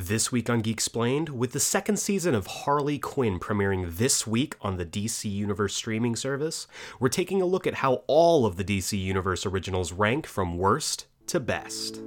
This week on Geek Explained, with the second season of Harley Quinn premiering this week on the DC Universe streaming service, we're taking a look at how all of the DC Universe originals rank from worst to best.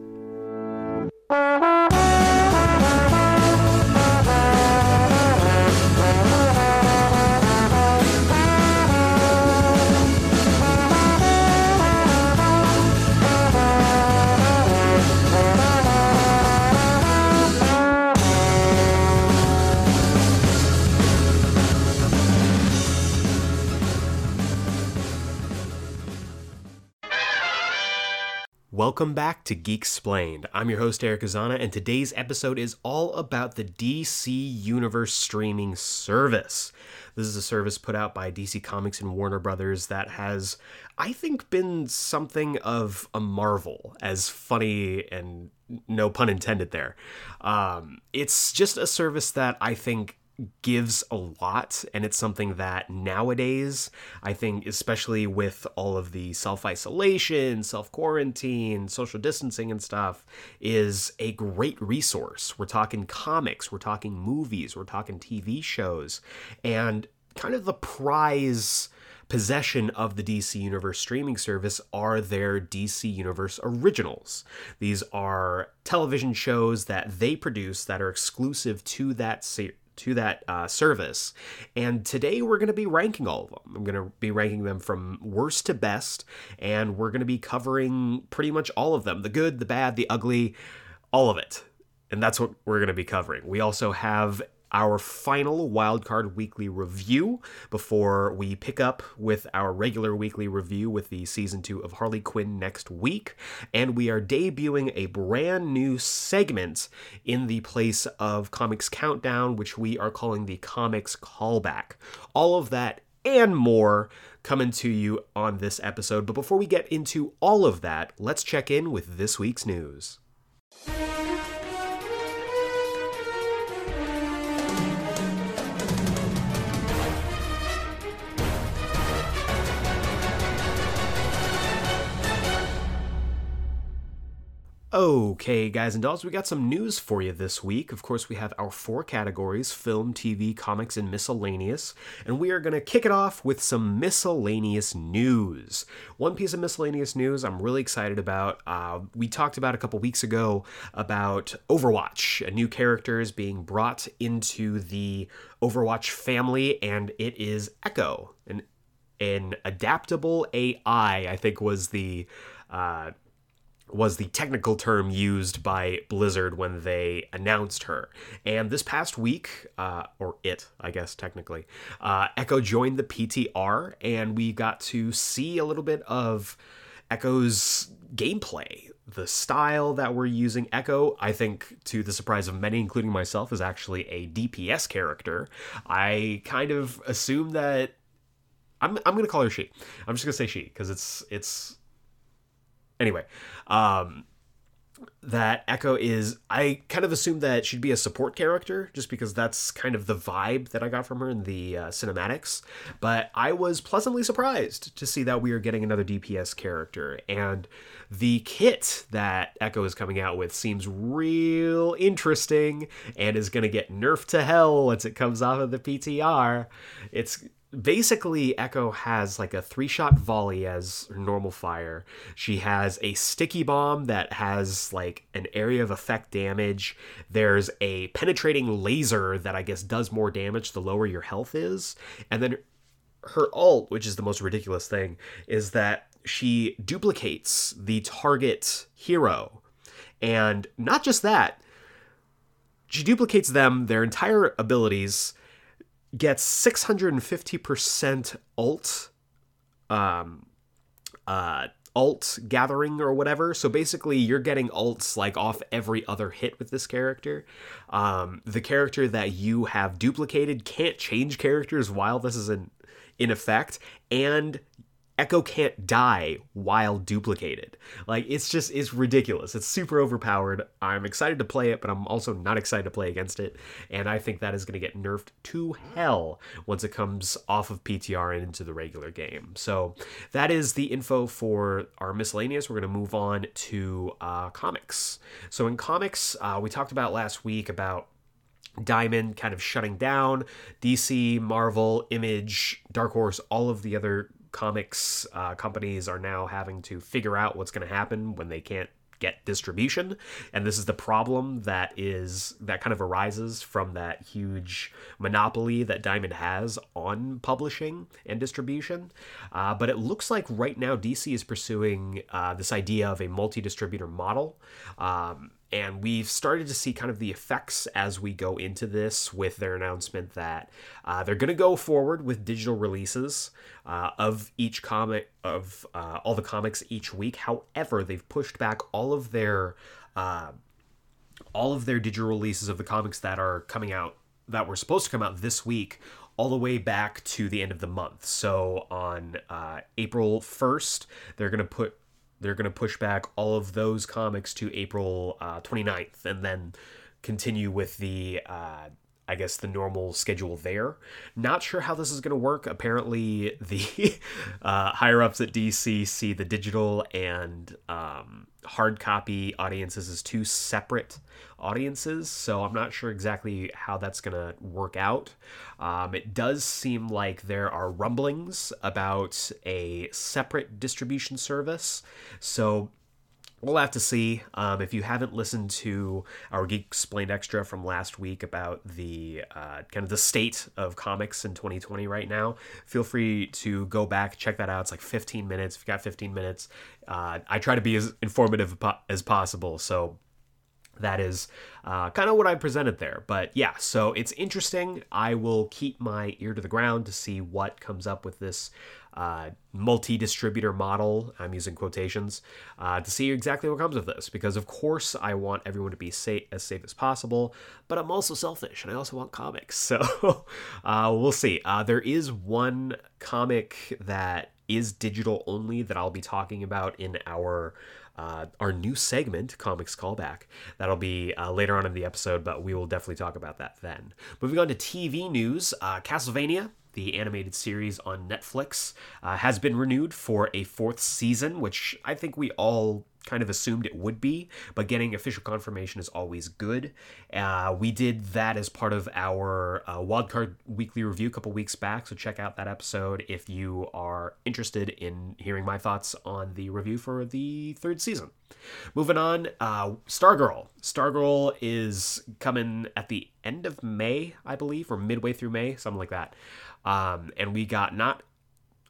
Welcome back to Geek Explained. I'm your host, Eric Azana, and today's episode is all about the DC Universe streaming service. This is a service put out by DC Comics and Warner Brothers that has, I think, been something of a marvel, as funny and no pun intended there. Um, it's just a service that I think gives a lot and it's something that nowadays i think especially with all of the self-isolation self-quarantine social distancing and stuff is a great resource we're talking comics we're talking movies we're talking tv shows and kind of the prize possession of the DC Universe streaming service are their DC Universe originals. These are television shows that they produce that are exclusive to that se- to that uh, service. And today we're going to be ranking all of them. I'm going to be ranking them from worst to best, and we're going to be covering pretty much all of them the good, the bad, the ugly, all of it. And that's what we're going to be covering. We also have our final wildcard weekly review before we pick up with our regular weekly review with the season two of Harley Quinn next week. And we are debuting a brand new segment in the place of Comics Countdown, which we are calling the Comics Callback. All of that and more coming to you on this episode. But before we get into all of that, let's check in with this week's news. Okay, guys and dolls, we got some news for you this week. Of course, we have our four categories film, TV, comics, and miscellaneous. And we are going to kick it off with some miscellaneous news. One piece of miscellaneous news I'm really excited about. Uh, we talked about a couple weeks ago about Overwatch, a new character is being brought into the Overwatch family, and it is Echo, an, an adaptable AI, I think was the. Uh, was the technical term used by Blizzard when they announced her. And this past week, uh, or it, I guess technically, uh, Echo joined the PTR, and we got to see a little bit of Echo's gameplay. The style that we're using, Echo, I think, to the surprise of many, including myself, is actually a DPS character. I kind of assume that I'm, I'm gonna call her she. I'm just gonna say she because it's it's Anyway, um, that Echo is, I kind of assumed that she'd be a support character just because that's kind of the vibe that I got from her in the uh, cinematics. But I was pleasantly surprised to see that we are getting another DPS character. And the kit that Echo is coming out with seems real interesting and is going to get nerfed to hell once it comes off of the PTR. It's basically echo has like a three shot volley as normal fire. She has a sticky bomb that has like an area of effect damage. There's a penetrating laser that i guess does more damage the lower your health is. And then her ult which is the most ridiculous thing is that she duplicates the target hero. And not just that she duplicates them their entire abilities gets 650% alt um uh alt gathering or whatever. So basically you're getting alts like off every other hit with this character. Um the character that you have duplicated can't change characters while this is in in effect and Echo can't die while duplicated. Like it's just it's ridiculous. It's super overpowered. I'm excited to play it, but I'm also not excited to play against it. And I think that is going to get nerfed to hell once it comes off of PTR and into the regular game. So that is the info for our miscellaneous. We're going to move on to uh, comics. So in comics, uh, we talked about last week about Diamond kind of shutting down, DC, Marvel, Image, Dark Horse, all of the other comics uh, companies are now having to figure out what's going to happen when they can't get distribution. And this is the problem that is that kind of arises from that huge monopoly that diamond has on publishing and distribution. Uh, but it looks like right now dc is pursuing uh, this idea of a multi-distributor model. Um, and we've started to see kind of the effects as we go into this with their announcement that uh, they're going to go forward with digital releases uh, of each comic of uh, all the comics each week however they've pushed back all of their uh, all of their digital releases of the comics that are coming out that were supposed to come out this week all the way back to the end of the month. So on uh, April 1st, they're to put they're to push back all of those comics to April uh, 29th and then continue with the uh, I guess the normal schedule there. Not sure how this is going to work. Apparently, the uh, higher ups at DC see the digital and um, hard copy audiences as two separate audiences, so I'm not sure exactly how that's going to work out. Um, it does seem like there are rumblings about a separate distribution service, so we'll have to see. Um, if you haven't listened to our Geek Explained Extra from last week about the uh, kind of the state of comics in 2020 right now, feel free to go back check that out. It's like 15 minutes. If you got 15 minutes, uh, I try to be as informative as possible. So that is uh, kind of what I presented there. But yeah, so it's interesting. I will keep my ear to the ground to see what comes up with this uh, multi distributor model. I'm using quotations uh, to see exactly what comes of this because, of course, I want everyone to be safe, as safe as possible, but I'm also selfish and I also want comics. So uh, we'll see. Uh, there is one comic that is digital only that I'll be talking about in our uh, our new segment, Comics Callback. That'll be uh, later on in the episode, but we will definitely talk about that then. Moving on to TV news uh, Castlevania. The animated series on Netflix uh, has been renewed for a fourth season, which I think we all kind of assumed it would be, but getting official confirmation is always good. Uh, we did that as part of our uh, Wildcard Weekly Review a couple weeks back, so check out that episode if you are interested in hearing my thoughts on the review for the third season. Moving on, uh, Stargirl. Stargirl is coming at the end of May, I believe, or midway through May, something like that. Um, and we got not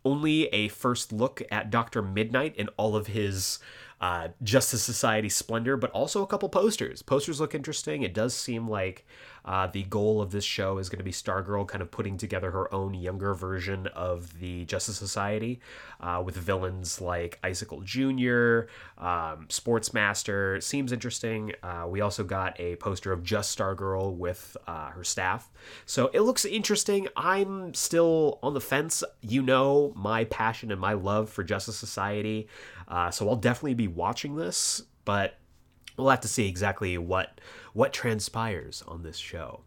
only a first look at Dr. Midnight and all of his uh, Justice Society splendor, but also a couple posters. Posters look interesting. It does seem like uh, the goal of this show is going to be Stargirl kind of putting together her own younger version of the Justice Society uh, with villains like Icicle Jr., um, Sportsmaster. Seems interesting. Uh, we also got a poster of just Stargirl with uh, her staff. So it looks interesting. I'm still on the fence. You know my passion and my love for Justice Society. Uh, so I'll definitely be watching this, but we'll have to see exactly what what transpires on this show.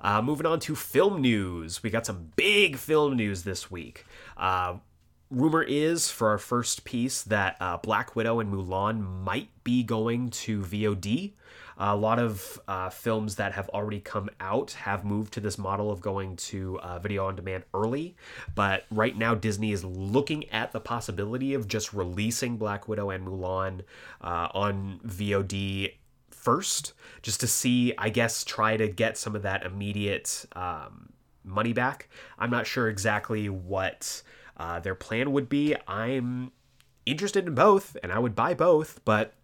Uh, moving on to film news, we got some big film news this week. Uh, rumor is for our first piece that uh, Black Widow and Mulan might be going to VOD. A lot of uh, films that have already come out have moved to this model of going to uh, video on demand early, but right now Disney is looking at the possibility of just releasing Black Widow and Mulan uh, on VOD first, just to see, I guess, try to get some of that immediate um, money back. I'm not sure exactly what uh, their plan would be. I'm interested in both, and I would buy both, but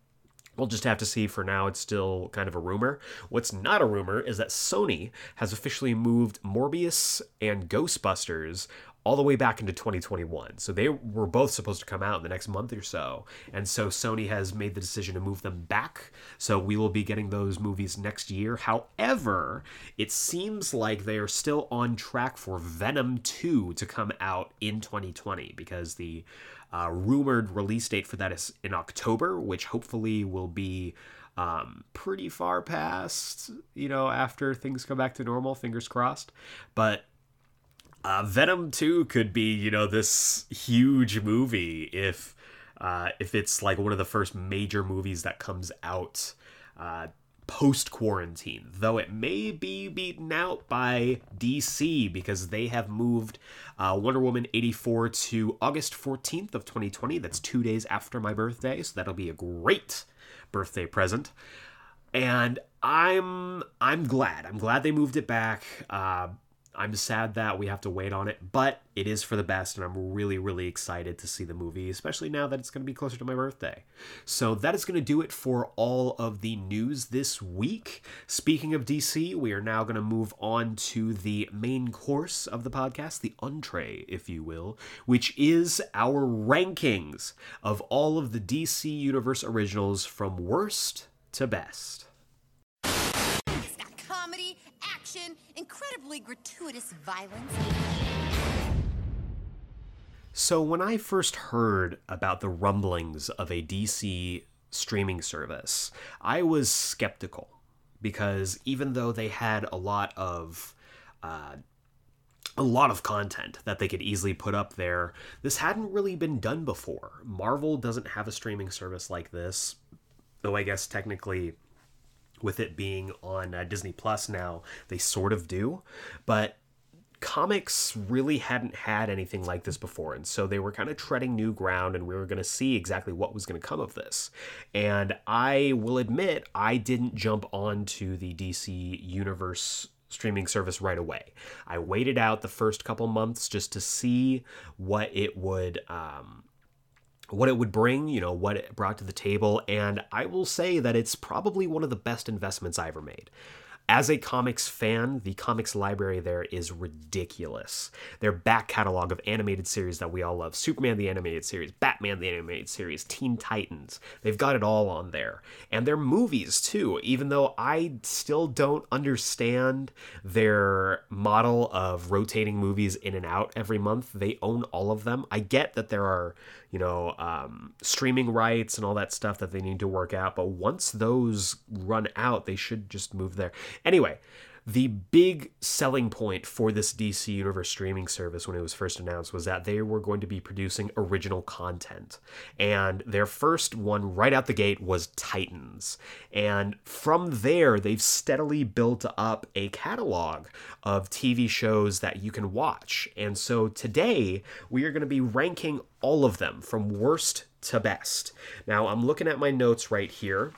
We'll just have to see for now. It's still kind of a rumor. What's not a rumor is that Sony has officially moved Morbius and Ghostbusters all the way back into 2021. So they were both supposed to come out in the next month or so. And so Sony has made the decision to move them back. So we will be getting those movies next year. However, it seems like they are still on track for Venom 2 to come out in 2020 because the Uh, rumored release date for that is in October, which hopefully will be um, pretty far past, you know, after things come back to normal, fingers crossed. But uh, Venom 2 could be, you know, this huge movie if uh, if it's like one of the first major movies that comes out uh, post quarantine, though it may be beaten out by DC because they have moved uh, Wonder Woman 84 to August 14th of 2020. That's two days after my birthday, so that'll be a great birthday present. And I'm I'm glad. I'm glad they moved it back. Uh, I'm sad that we have to wait on it, but it is for the best, and I'm really, really excited to see the movie, especially now that it's going to be closer to my birthday. So that is going to do it for all of the news this week. Speaking of DC, we are now going to move on to the main course of the podcast, the entree, if you will, which is our rankings of all of the DC Universe originals from worst to best. Comedy action, incredibly gratuitous violence. So, when I first heard about the rumblings of a DC streaming service, I was skeptical because even though they had a lot of uh, a lot of content that they could easily put up there. This hadn't really been done before. Marvel doesn't have a streaming service like this, though I guess technically with it being on uh, Disney Plus now, they sort of do. But comics really hadn't had anything like this before and so they were kind of treading new ground and we were going to see exactly what was going to come of this and i will admit i didn't jump onto the dc universe streaming service right away i waited out the first couple months just to see what it would um, what it would bring, you know, what it brought to the table, and I will say that it's probably one of the best investments I ever made. As a comics fan, the comics library there is ridiculous. Their back catalog of animated series that we all love Superman the Animated Series, Batman the Animated Series, Teen Titans they've got it all on there. And their movies too, even though I still don't understand their model of rotating movies in and out every month. They own all of them. I get that there are you know, um, streaming rights and all that stuff that they need to work out. But once those run out, they should just move there. Anyway, the big selling point for this DC Universe streaming service when it was first announced was that they were going to be producing original content. And their first one right out the gate was Titans. And from there, they've steadily built up a catalog of TV shows that you can watch. And so today, we are going to be ranking all of them from worst to best. Now, I'm looking at my notes right here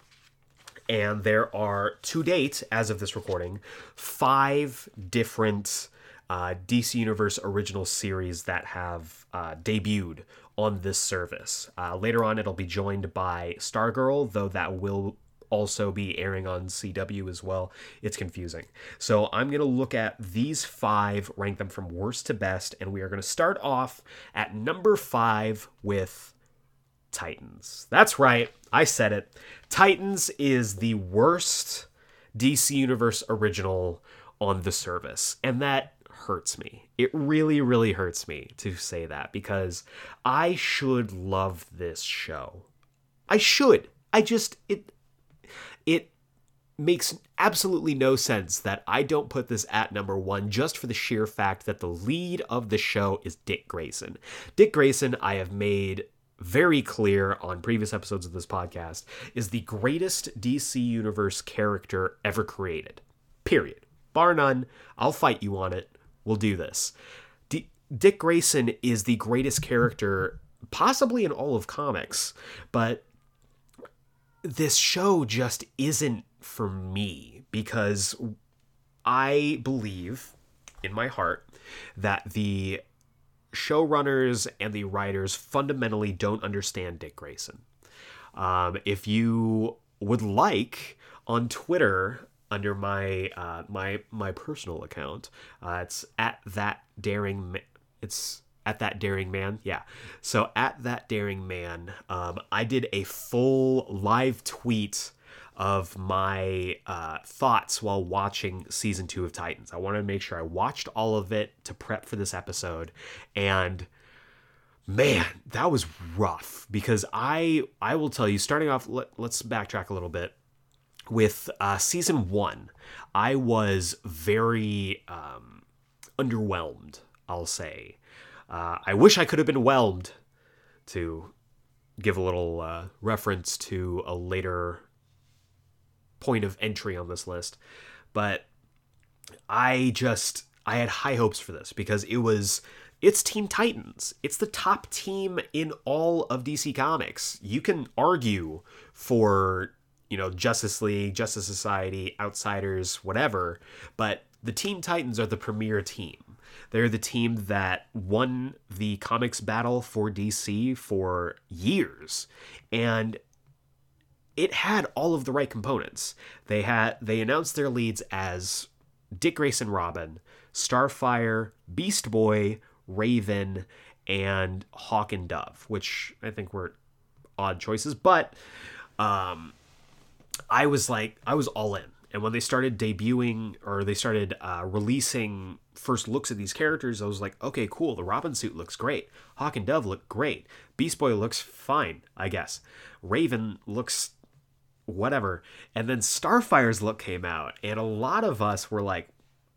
and there are to date, as of this recording, five different uh, DC Universe original series that have uh, debuted on this service. Uh, later on, it'll be joined by Stargirl, though that will also be airing on CW as well. It's confusing. So I'm going to look at these five, rank them from worst to best, and we are going to start off at number five with Titans. That's right, I said it. Titans is the worst DC Universe original on the service, and that hurts me. It really, really hurts me to say that because I should love this show. I should. I just it it makes absolutely no sense that I don't put this at number one just for the sheer fact that the lead of the show is Dick Grayson. Dick Grayson, I have made very clear on previous episodes of this podcast, is the greatest DC Universe character ever created. Period. Bar none. I'll fight you on it. We'll do this. D- Dick Grayson is the greatest character possibly in all of comics, but this show just isn't for me because I believe in my heart that the showrunners and the writers fundamentally don't understand Dick Grayson. Um, if you would like on Twitter under my uh, my my personal account, uh, it's at that daring. Ma- it's at that daring man yeah so at that daring man um, i did a full live tweet of my uh, thoughts while watching season two of Titans. I wanted to make sure I watched all of it to prep for this episode. And man, that was rough because I I will tell you starting off let, let's backtrack a little bit with uh, season 1. I was very um, underwhelmed, I'll say. Uh, I wish I could have been whelmed to give a little uh, reference to a later point of entry on this list. But I just I had high hopes for this because it was it's Teen Titans. It's the top team in all of DC Comics. You can argue for, you know, Justice League, Justice Society, Outsiders, whatever, but the Teen Titans are the premier team. They're the team that won the comics battle for DC for years. And it had all of the right components. They had they announced their leads as Dick Grayson Robin, Starfire, Beast Boy, Raven, and Hawk and Dove, which I think were odd choices, but um I was like I was all in. And when they started debuting or they started uh, releasing first looks at these characters, I was like, okay, cool. The Robin suit looks great. Hawk and Dove look great. Beast Boy looks fine, I guess. Raven looks whatever. And then Starfire's look came out, and a lot of us were like,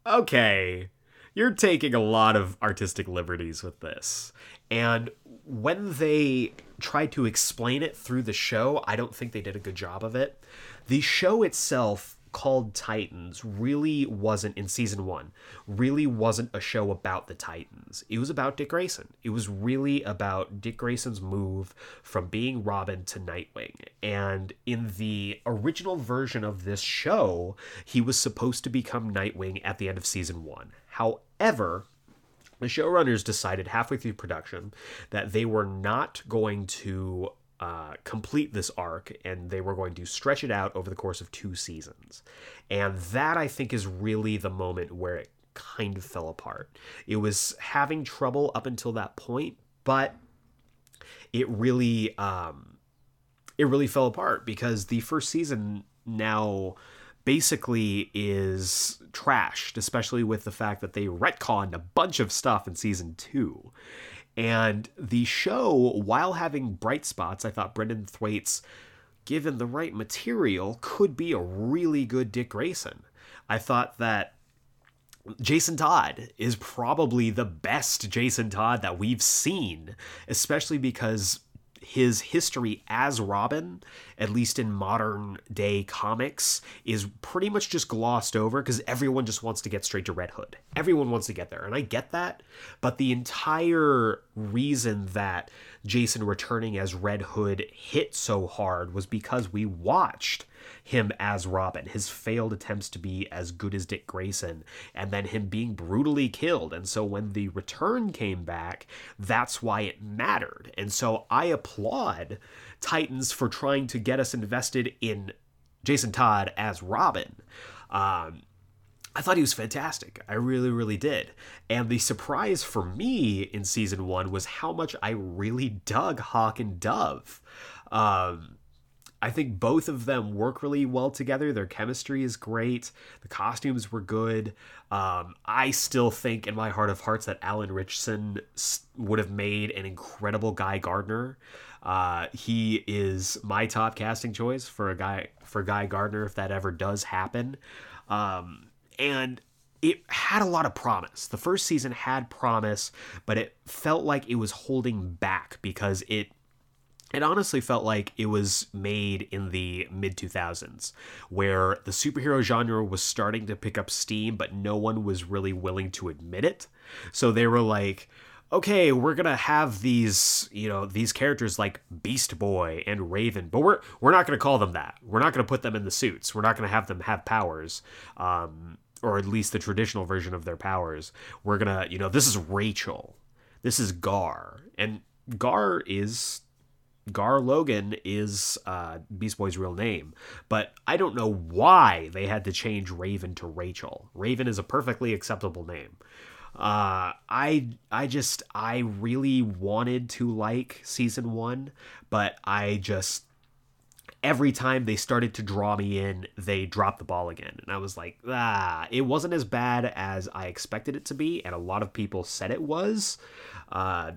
okay, you're taking a lot of artistic liberties with this. And when they tried to explain it through the show, I don't think they did a good job of it. The show itself called Titans really wasn't in season one, really wasn't a show about the Titans. It was about Dick Grayson. It was really about Dick Grayson's move from being Robin to Nightwing. And in the original version of this show, he was supposed to become Nightwing at the end of season one. However, the showrunners decided halfway through production that they were not going to uh, complete this arc and they were going to stretch it out over the course of two seasons. And that I think is really the moment where it kind of fell apart. It was having trouble up until that point, but it really um, it really fell apart because the first season now basically is trashed, especially with the fact that they retconned a bunch of stuff in season two. And the show, while having bright spots, I thought Brenton Thwaites, given the right material, could be a really good Dick Grayson. I thought that Jason Todd is probably the best Jason Todd that we've seen, especially because his history as Robin, at least in modern day comics, is pretty much just glossed over because everyone just wants to get straight to Red Hood. Everyone wants to get there, and I get that. But the entire reason that Jason returning as Red Hood hit so hard was because we watched him as Robin, his failed attempts to be as good as Dick Grayson, and then him being brutally killed. And so when the return came back, that's why it mattered. And so I applaud Titans for trying to get us invested in Jason Todd as Robin. Um, I thought he was fantastic. I really, really did. And the surprise for me in season one was how much I really dug Hawk and Dove. Um, I think both of them work really well together. Their chemistry is great. The costumes were good. Um, I still think, in my heart of hearts, that Alan Ritchson would have made an incredible Guy Gardner. Uh, he is my top casting choice for a guy for Guy Gardner if that ever does happen. Um, and it had a lot of promise. The first season had promise, but it felt like it was holding back because it it honestly felt like it was made in the mid 2000s where the superhero genre was starting to pick up steam but no one was really willing to admit it. So they were like okay we're gonna have these you know these characters like beast boy and raven but we're we're not gonna call them that. We're not gonna put them in the suits. We're not gonna have them have powers um, or at least the traditional version of their powers. We're gonna you know this is rachel. This is gar. And gar is Gar Logan is uh, Beast Boy's real name, but I don't know why they had to change Raven to Rachel. Raven is a perfectly acceptable name. Uh, I I just I really wanted to like season one, but I just every time they started to draw me in, they dropped the ball again, and I was like, ah, it wasn't as bad as I expected it to be, and a lot of people said it was. Uh,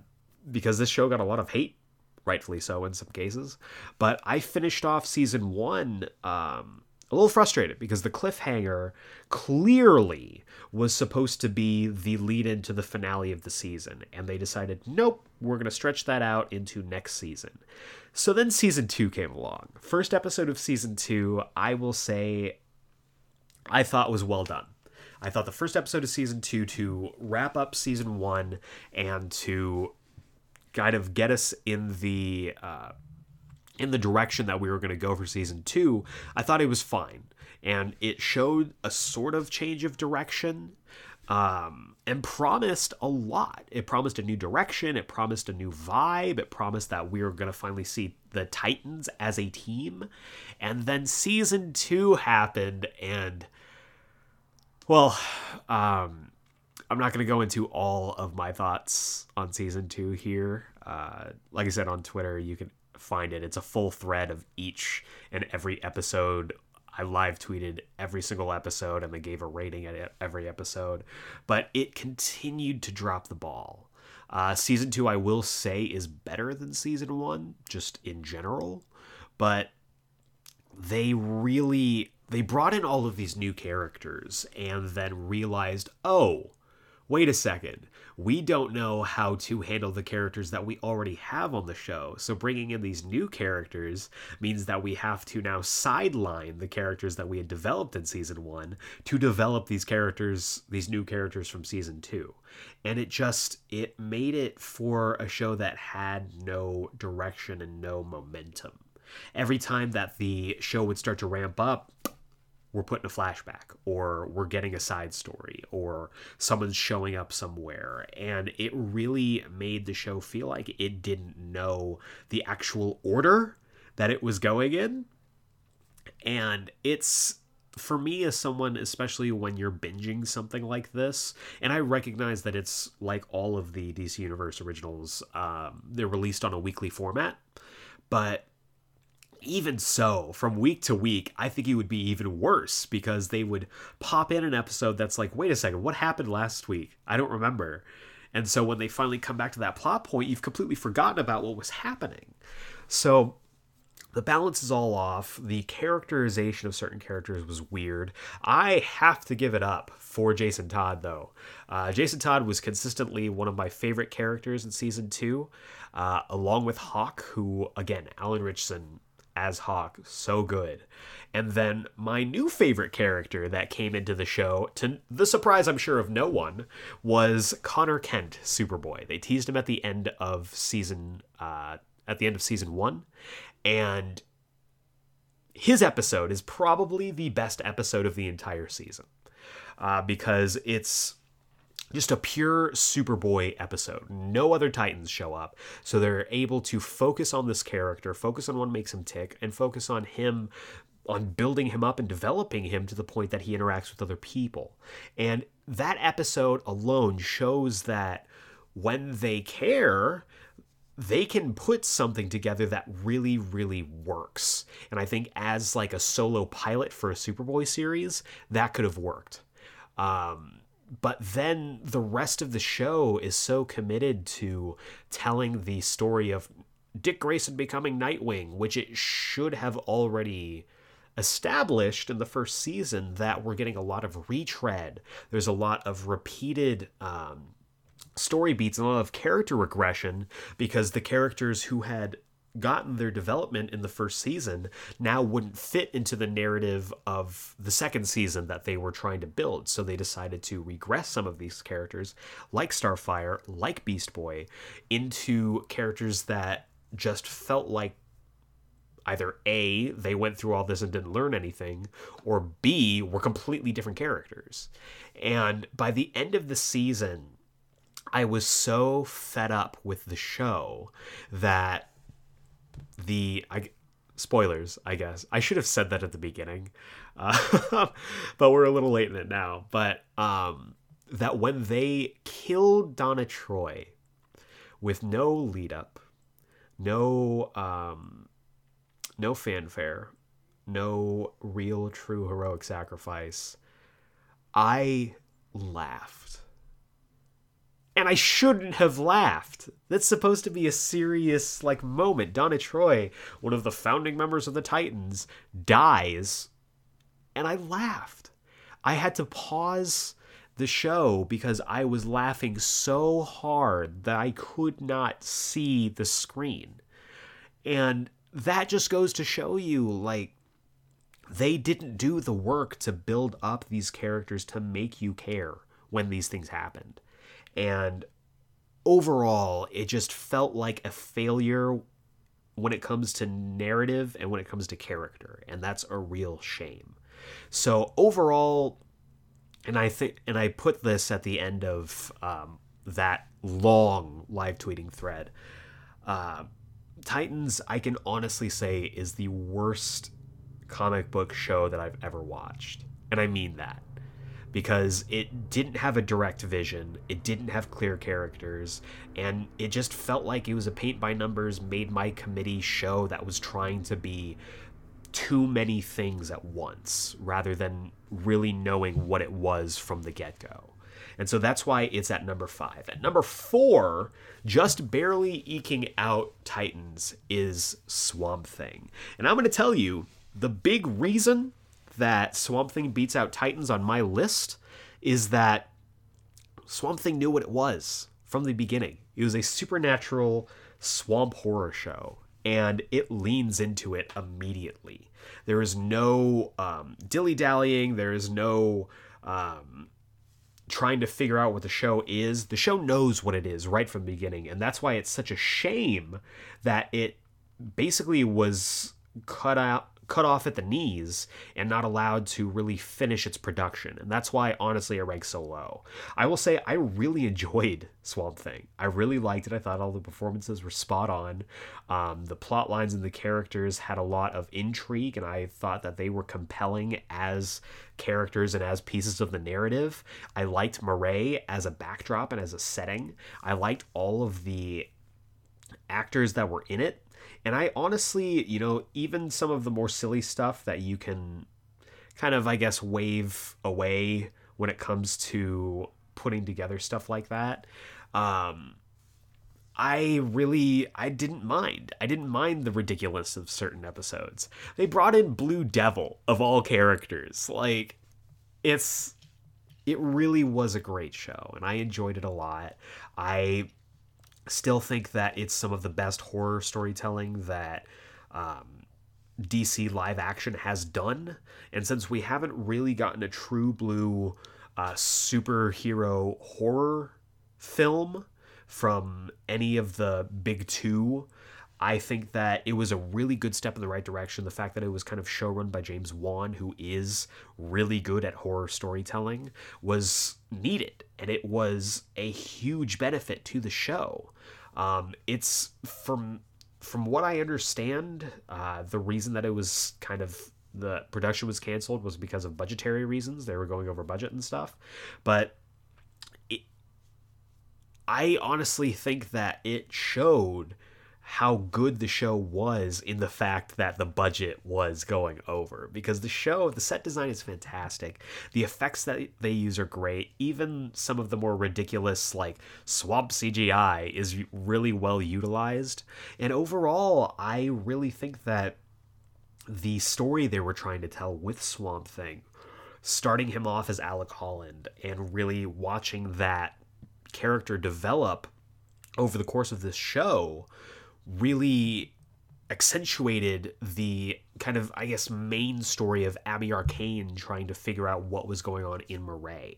because this show got a lot of hate, rightfully so in some cases. But I finished off season one um, a little frustrated because the cliffhanger clearly was supposed to be the lead into the finale of the season. And they decided, nope, we're going to stretch that out into next season. So then season two came along. First episode of season two, I will say, I thought was well done. I thought the first episode of season two to wrap up season one and to kind of get us in the uh, in the direction that we were going to go for season two, I thought it was fine, and it showed a sort of change of direction. Um, and promised a lot. It promised a new direction. It promised a new vibe. It promised that we were going to finally see the Titans as a team. And then season two happened, and well, um, I'm not going to go into all of my thoughts on season two here. Uh, like I said on Twitter, you can find it. It's a full thread of each and every episode. I live tweeted every single episode and they gave a rating at every episode, but it continued to drop the ball. Uh, season two, I will say, is better than season one, just in general, but they really they brought in all of these new characters and then realized, oh, wait a second, we don't know how to handle the characters that we already have on the show. So bringing in these new characters means that we have to now sideline the characters that we had developed in season one to develop these characters, these new characters from season two. And it just, it made it for a show that had no direction and no momentum. Every time that the show would start to ramp up, we're putting a flashback or we're getting a side story or someone's showing up somewhere. And it really made the show feel like it didn't know the actual order that it was going in. And it's for me as someone especially when you're binging something like this and i recognize that it's like all of the dc universe originals um, they're released on a weekly format but even so, from week to week, I think it would be even worse because they would pop in an episode that's like, wait a second, what happened last week? I don't remember. And so when they finally come back to that plot point, you've completely forgotten about what was happening. So the balance is all off. The characterization of certain characters was weird. I have to give it up for Jason Todd, though. Uh, Jason Todd was consistently one of my favorite characters in season two, uh, along with Hawk, who, again, Alan Ritchson as Hawk so good. And then my new favorite character that came into the show, to the surprise I'm sure of no one, was Connor Kent, Superboy. They teased him at the end of season uh, at the end of season one, and his episode is probably the best episode of the entire season uh, because it's just a pure Superboy episode. No other Titans show up. So they're able to focus on this character, focus on what makes him tick, and focus on him on building him up and developing him to the point that he interacts with other people. And that episode alone shows that when they care, they can put something together that really really works. And I think as like a solo pilot for a Superboy series, that could have worked. Um but then the rest of the show is so committed to telling the story of Dick Grayson becoming Nightwing, which it should have already established in the first season that we're getting a lot of retread. There's a lot of repeated um, story beats and a lot of character regression because the characters who had gotten their development in the first season now wouldn't fit into the narrative of the second season that they were trying to build. So they decided to regress some of these characters, like Starfire, like Beast Boy, into characters that just felt like either A, they went through all this and didn't learn anything, or B, were completely different characters. And by the end of the season, I was so fed up with the show that the I, spoilers, I guess. I should have said that at the beginning, uh, but we're a little late in it now. But um, that when they killed Donna Troy with no lead up, no um, no fanfare, no real true heroic sacrifice, I laughed. And I shouldn't have laughed. That's supposed to be a serious like moment. Donna Troy, one of the founding members of the Titans, dies, and I laughed. I had to pause the show because I was laughing so hard that I could not see the screen. And that just goes to show you like they didn't do the work to build up these characters to make you care when these things happened. And overall, it just felt like a failure when it comes to narrative and when it comes to character. And that's a real shame. So overall, and I think, and I put this at the end of um, that long live tweeting thread. Uh, Titans, I can honestly say, is the worst comic book show that I've ever watched. And I mean that because it didn't have a direct vision, it didn't have clear characters, and it just felt like it was a paint by numbers, made my committee show that was trying to be too many things at once rather than really knowing what it was from the get go. And so that's why it's at number five. At number four, just barely eking out Titans, is Swamp Thing. And I'm going to tell you the big reason that Swamp Thing beats out Titans on my list is that Swamp Thing knew what it was from the beginning. It was a supernatural swamp horror show, and it leans into it immediately. There is no um, dilly dallying, there is no um, trying to figure out what the show is. The show knows what it is right from the beginning, and that's why it's such a shame that it basically was cut out cut off at the knees and not allowed to really finish its production. And that's why, honestly, it ranks so low. I will say I really enjoyed Swamp Thing. I really liked it. I thought all the performances were spot on. Um, the plot lines and the characters had a lot of intrigue, and I thought that they were compelling as characters and as pieces of the narrative. I liked Marais as a backdrop and as a setting. I liked all of the actors that were in it and I honestly, you know, even some of the more silly stuff that you can kind of, I guess, wave away when it comes to putting together stuff like that. Um, I really I didn't mind. I didn't mind the ridiculous of certain episodes. They brought in Blue Devil of all characters. Like it's it really was a great show and I enjoyed it a lot. I still think that it's some of the best horror storytelling that um, DC live action has done. And since we haven't really gotten a true blue uh, superhero horror film from any of the big two, I think that it was a really good step in the right direction. The fact that it was kind of showrun by James Wan, who is really good at horror storytelling, was needed. And it was a huge benefit to the show. Um, it's from from what I understand, uh, the reason that it was kind of the production was canceled was because of budgetary reasons. They were going over budget and stuff. But it, I honestly think that it showed how good the show was in the fact that the budget was going over. Because the show the set design is fantastic. The effects that they use are great. Even some of the more ridiculous like swamp cgi is really well utilized. And overall i really think that the story they were trying to tell with swamp thing starting him off as alec holland and really watching that character develop over the course of this show really accentuated the kind of I guess main story of Abby Arcane trying to figure out what was going on in Marais.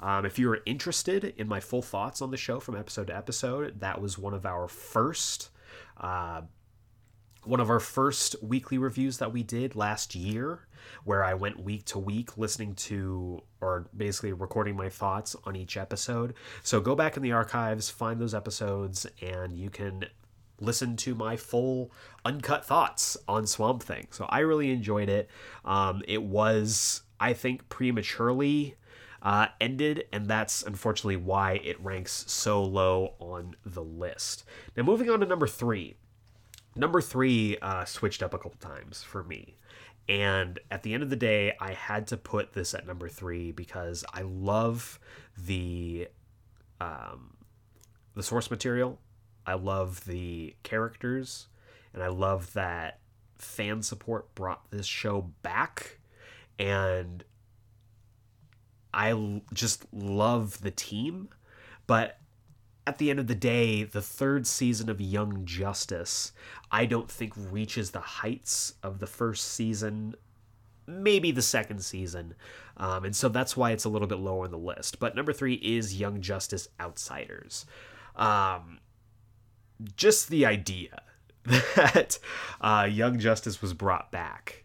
Um, if you're interested in my full thoughts on the show from episode to episode, that was one of our first. Uh, one of our first weekly reviews that we did last year, where I went week to week listening to or basically recording my thoughts on each episode. So go back in the archives, find those episodes, and you can listen to my full uncut thoughts on Swamp Thing. So I really enjoyed it. Um, it was, I think, prematurely uh, ended, and that's unfortunately why it ranks so low on the list. Now, moving on to number three. Number three uh, switched up a couple times for me. And at the end of the day, I had to put this at number three because I love the um, the source material. I love the characters, and I love that fan support brought this show back. And I just love the team. But at the end of the day, the third season of Young Justice, I don't think reaches the heights of the first season, maybe the second season. Um, and so that's why it's a little bit lower on the list. But number three is Young Justice Outsiders. Um, just the idea that uh, Young Justice was brought back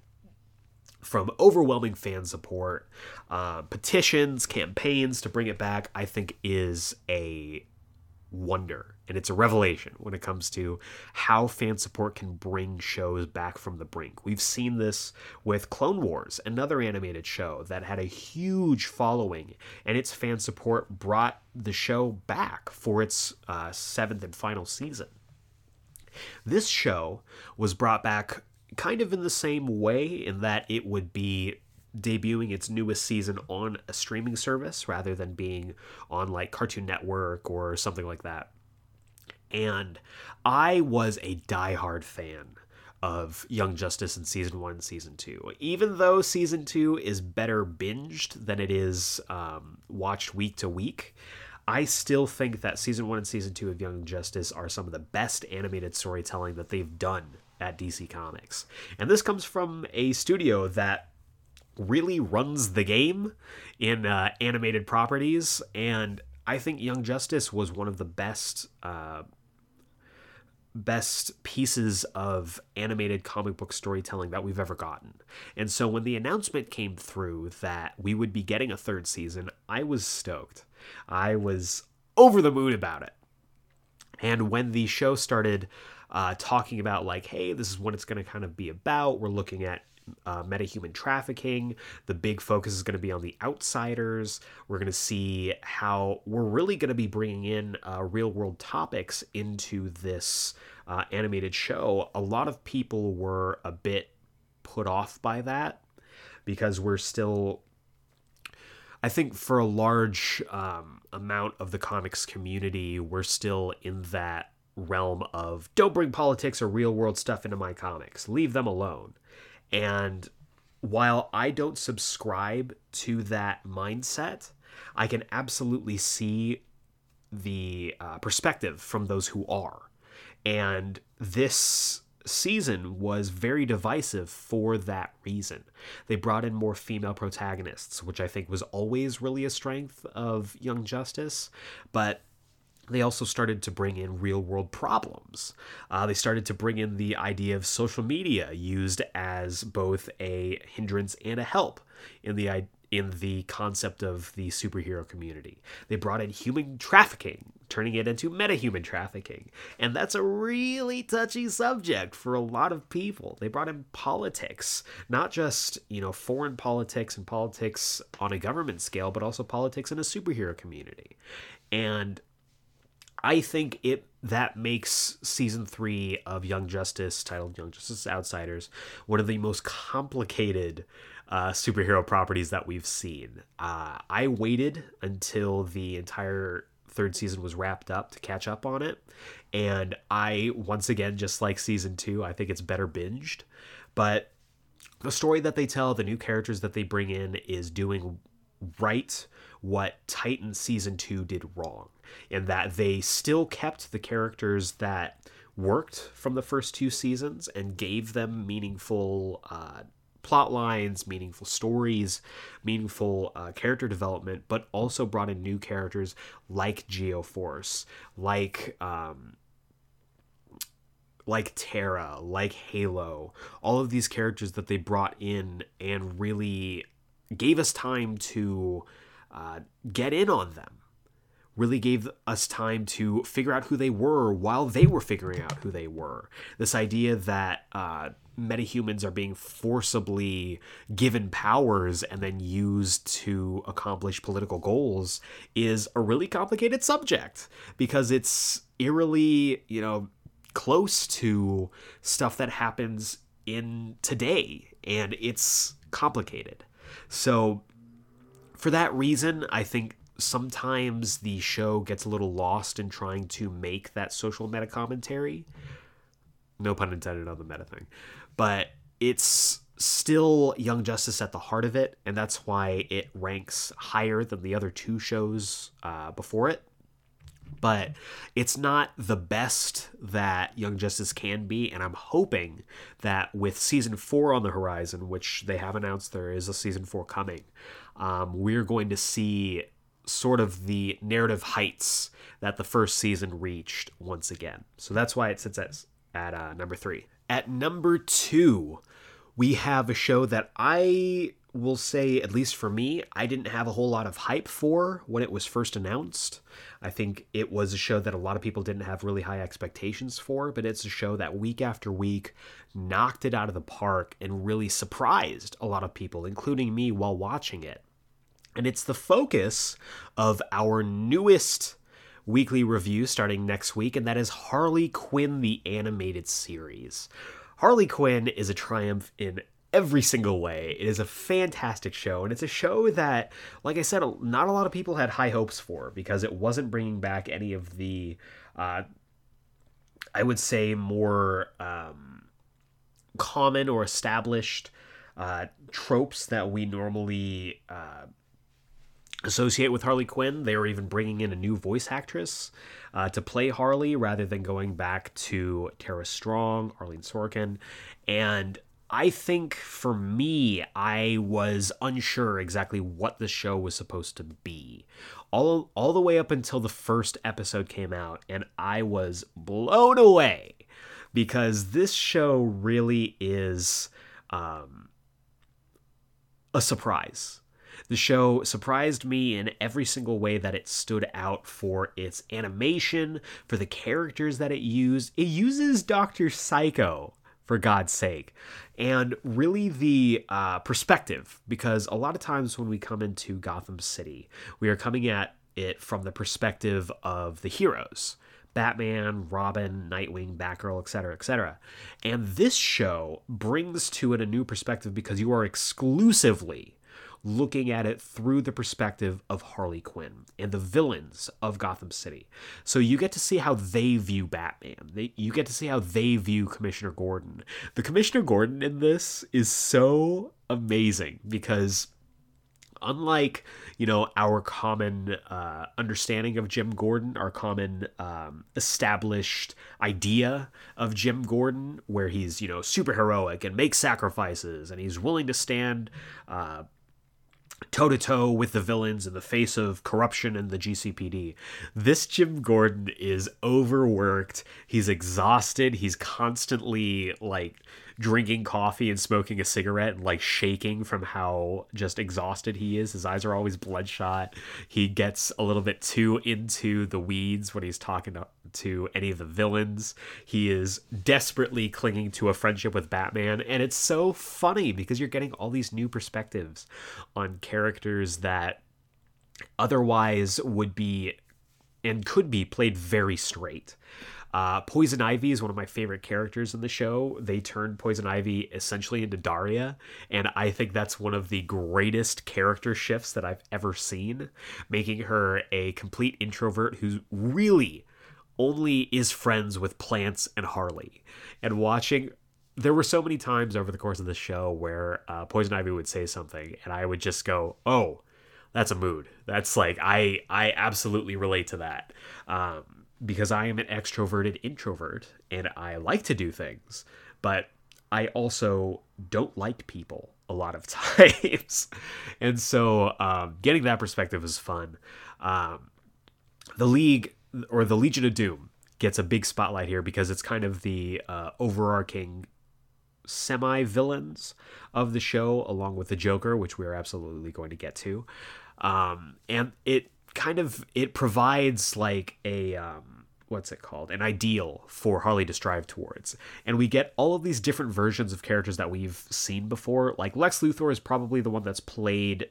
from overwhelming fan support, uh, petitions, campaigns to bring it back, I think is a wonder and it's a revelation when it comes to how fan support can bring shows back from the brink. We've seen this with Clone Wars, another animated show that had a huge following, and its fan support brought the show back for its uh, seventh and final season. This show was brought back kind of in the same way, in that it would be debuting its newest season on a streaming service rather than being on like Cartoon Network or something like that. And I was a diehard fan of Young Justice in season one, season two. Even though season two is better binged than it is um, watched week to week, I still think that season one and season two of Young Justice are some of the best animated storytelling that they've done at DC Comics. And this comes from a studio that really runs the game in uh, animated properties. And I think Young Justice was one of the best. Uh, best pieces of animated comic book storytelling that we've ever gotten. And so when the announcement came through that we would be getting a third season, I was stoked. I was over the moon about it. And when the show started uh, talking about, like, hey, this is what it's going to kind of be about, we're looking at uh, metahuman trafficking. The big focus is going to be on the outsiders. We're going to see how we're really going to be bringing in uh, real world topics into this uh, animated show. A lot of people were a bit put off by that because we're still. I think for a large um, amount of the comics community, we're still in that realm of don't bring politics or real world stuff into my comics. Leave them alone. And while I don't subscribe to that mindset, I can absolutely see the uh, perspective from those who are. And this season was very divisive for that reason. They brought in more female protagonists, which I think was always really a strength of Young Justice, but they also started to bring in real world problems. Uh, they started to bring in the idea of social media used as both a hindrance and a help in the in the concept of the superhero community. They brought in human trafficking, turning it into metahuman trafficking. And that's a really touchy subject for a lot of people. They brought in politics, not just, you know, foreign politics and politics on a government scale, but also politics in a superhero community. And I think it that makes season three of Young Justice, titled Young Justice Outsiders, one of the most complicated uh, superhero properties that we've seen. Uh, I waited until the entire third season was wrapped up to catch up on it, and I once again, just like season two, I think it's better binged, but the story that they tell, the new characters that they bring in, is doing right what Titan season 2 did wrong in that they still kept the characters that worked from the first two seasons and gave them meaningful uh, plot lines, meaningful stories, meaningful uh, character development, but also brought in new characters like Geoforce, like um, like Terra, like Halo, all of these characters that they brought in and really gave us time to uh, get in on them. Really gave us time to figure out who they were while they were figuring out who they were. This idea that uh, metahumans are being forcibly given powers and then used to accomplish political goals is a really complicated subject because it's eerily, you know, close to stuff that happens in today and it's complicated. So for that reason, I think sometimes the show gets a little lost in trying to make that social meta commentary. No pun intended on the meta thing. But it's still Young Justice at the heart of it, and that's why it ranks higher than the other two shows uh, before it. But it's not the best that Young Justice can be, and I'm hoping that with season four on the horizon, which they have announced there is a season four coming, um, we're going to see sort of the narrative heights that the first season reached once again. So that's why it sits at, at uh, number three. At number two, we have a show that I will say, at least for me, I didn't have a whole lot of hype for when it was first announced. I think it was a show that a lot of people didn't have really high expectations for, but it's a show that week after week knocked it out of the park and really surprised a lot of people, including me, while watching it. And it's the focus of our newest weekly review starting next week, and that is Harley Quinn, the animated series. Harley Quinn is a triumph in every single way. It is a fantastic show, and it's a show that, like I said, not a lot of people had high hopes for because it wasn't bringing back any of the, uh, I would say, more um, common or established uh, tropes that we normally. Uh, associate with Harley Quinn. They were even bringing in a new voice actress uh, to play Harley rather than going back to Tara Strong, Arleen Sorkin. And I think for me, I was unsure exactly what the show was supposed to be. All, all the way up until the first episode came out, and I was blown away because this show really is um, a surprise the show surprised me in every single way that it stood out for its animation, for the characters that it used. It uses Dr. Psycho for God's sake. And really the uh, perspective, because a lot of times when we come into Gotham City, we are coming at it from the perspective of the heroes. Batman, Robin, Nightwing, Batgirl, etc., etc. And this show brings to it a new perspective because you are exclusively looking at it through the perspective of Harley Quinn and the villains of Gotham City. So you get to see how they view Batman. They, you get to see how they view Commissioner Gordon. The Commissioner Gordon in this is so amazing because unlike you know our common uh, understanding of Jim Gordon, our common um, established idea of Jim Gordon, where he's you know super heroic and makes sacrifices and he's willing to stand uh, toe to toe with the villains in the face of corruption and the GCPD. This Jim Gordon is overworked. He's exhausted. He's constantly like drinking coffee and smoking a cigarette and like shaking from how just exhausted he is. His eyes are always bloodshot. He gets a little bit too into the weeds when he's talking to, to any of the villains. He is desperately clinging to a friendship with Batman. And it's so funny because you're getting all these new perspectives on characters that otherwise would be and could be played very straight. Uh, Poison Ivy is one of my favorite characters in the show. They turned Poison Ivy essentially into Daria, and I think that's one of the greatest character shifts that I've ever seen, making her a complete introvert who really only is friends with plants and Harley. And watching there were so many times over the course of the show where uh, Poison Ivy would say something, and I would just go, "Oh, that's a mood." That's like I I absolutely relate to that. Um, because I am an extroverted introvert and I like to do things, but I also don't like people a lot of times. and so um, getting that perspective is fun. Um, the League or the Legion of Doom gets a big spotlight here because it's kind of the uh, overarching semi villains of the show, along with the Joker, which we are absolutely going to get to. Um, and it kind of it provides like a um, what's it called? An ideal for harley to strive towards. And we get all of these different versions of characters that we've seen before. Like lex luthor is probably the one that's played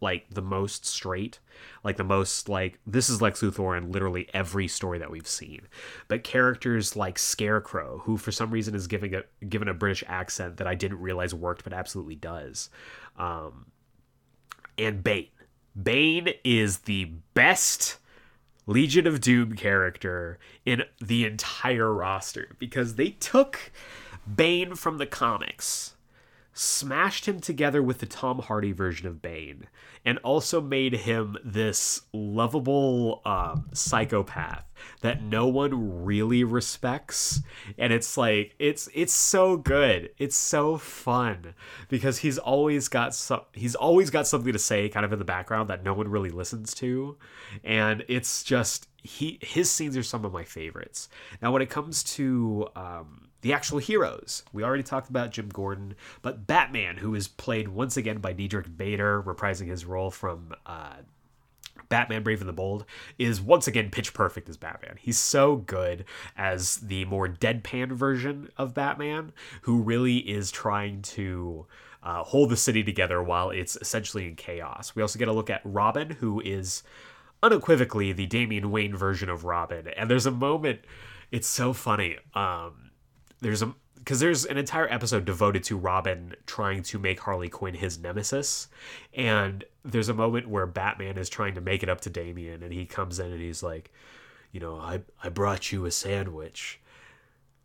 like the most straight like the most like this is lex luthor in literally every story that we've seen. But characters like scarecrow who for some reason is giving a given a british accent that i didn't realize worked but absolutely does. Um and bane Bane is the best Legion of Doom character in the entire roster because they took Bane from the comics smashed him together with the Tom Hardy version of Bane, and also made him this lovable um, psychopath that no one really respects. And it's like it's it's so good. It's so fun because he's always got some he's always got something to say kind of in the background that no one really listens to, and it's just he his scenes are some of my favorites. Now when it comes to um, the actual heroes. We already talked about Jim Gordon, but Batman, who is played once again by Diedrich Bader, reprising his role from uh, Batman Brave and the Bold, is once again pitch perfect as Batman. He's so good as the more deadpan version of Batman, who really is trying to. Uh, hold the city together while it's essentially in chaos. We also get a look at Robin, who is unequivocally the Damian Wayne version of Robin. And there's a moment, it's so funny. Um, there's a because there's an entire episode devoted to Robin trying to make Harley Quinn his nemesis, and there's a moment where Batman is trying to make it up to Damian, and he comes in and he's like, you know, I I brought you a sandwich.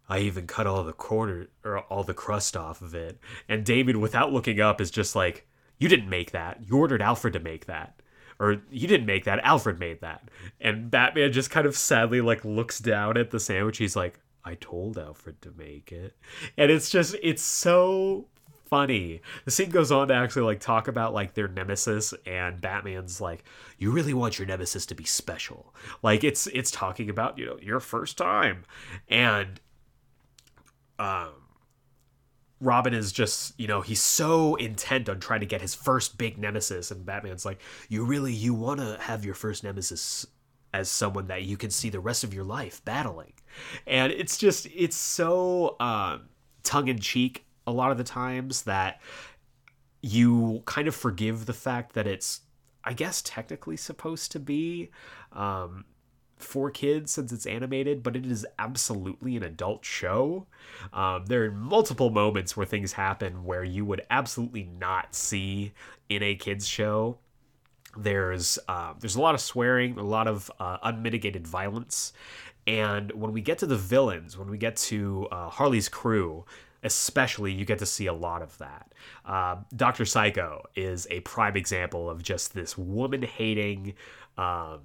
I even cut all the corner or all the crust off of it. And Damian, without looking up, is just like, "You didn't make that. You ordered Alfred to make that." Or you didn't make that. Alfred made that. And Batman just kind of sadly like looks down at the sandwich. He's like, I told Alfred to make it. And it's just it's so funny. The scene goes on to actually like talk about like their nemesis and Batman's like you really want your nemesis to be special. Like it's it's talking about, you know, your first time. And um Robin is just, you know, he's so intent on trying to get his first big nemesis and Batman's like, "You really you want to have your first nemesis as someone that you can see the rest of your life battling. And it's just, it's so um, tongue in cheek a lot of the times that you kind of forgive the fact that it's, I guess, technically supposed to be um, for kids since it's animated, but it is absolutely an adult show. Um, there are multiple moments where things happen where you would absolutely not see in a kids show there's uh, there's a lot of swearing, a lot of uh, unmitigated violence, and when we get to the villains, when we get to uh, Harley's crew, especially, you get to see a lot of that. Uh, Doctor Psycho is a prime example of just this woman hating. Um,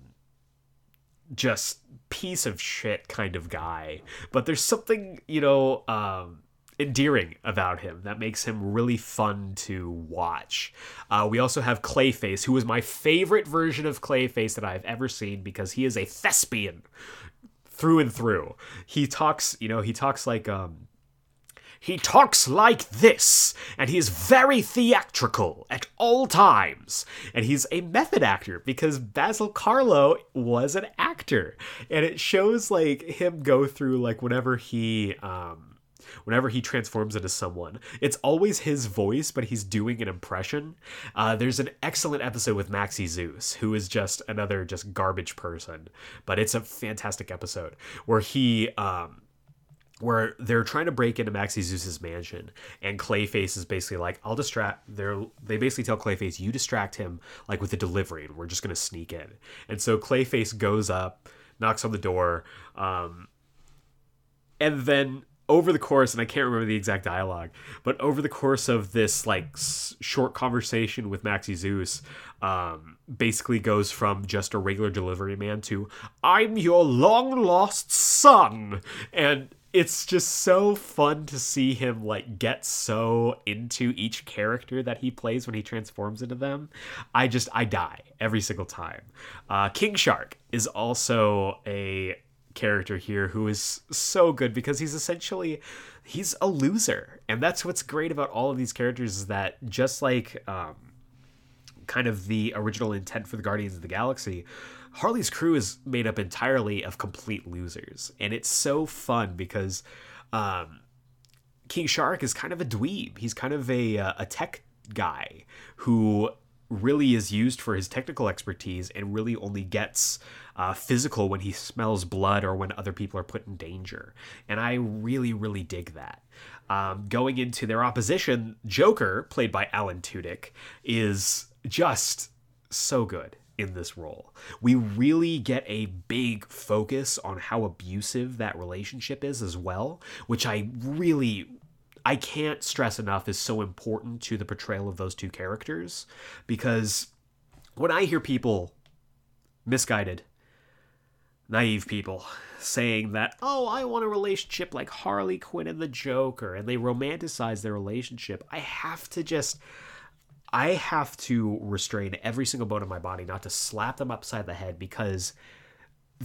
just piece of shit kind of guy but there's something you know um, endearing about him that makes him really fun to watch. Uh, we also have Clayface, who is my favorite version of Clayface that I've ever seen because he is a thespian through and through. He talks, you know, he talks like um he talks like this, and he is very theatrical at all times. And he's a method actor because Basil Karlo was an actor. And it shows like him go through like whenever he um whenever he transforms into someone. It's always his voice, but he's doing an impression. Uh, there's an excellent episode with Maxie Zeus, who is just another just garbage person, but it's a fantastic episode where he um, where they're trying to break into Maxie Zeus's mansion, and Clayface is basically like, "I'll distract." They're they basically tell Clayface, "You distract him like with the delivery, and we're just gonna sneak in." And so Clayface goes up, knocks on the door, um, and then over the course and i can't remember the exact dialogue but over the course of this like s- short conversation with maxie zeus um, basically goes from just a regular delivery man to i'm your long lost son. And it's just so fun to see him like get so into each character that he plays when he transforms into them. I just i die every single time. Uh, king shark is also a character here who is so good because he's essentially he's a loser. And that's what's great about all of these characters is that just like um, kind of the original intent for the guardians of the galaxy harley's crew is made up entirely of complete losers. And it's so fun because um, king shark is kind of a dweeb. He's kind of a, uh, a tech guy who really is used for his technical expertise and really only gets uh, physical when he smells blood or when other people are put in danger. And I really, really dig that. Um, going into their opposition, Joker, played by Alan Tudyk, is just so good in this role. We really get a big focus on how abusive that relationship is as well, which I really I can't stress enough is so important to the portrayal of those two characters because when I hear people misguided naive people saying that, oh, I want a relationship like Harley Quinn and the Joker, and they romanticize their relationship, I have to just. I have to restrain every single bone in my body not to slap them upside the head because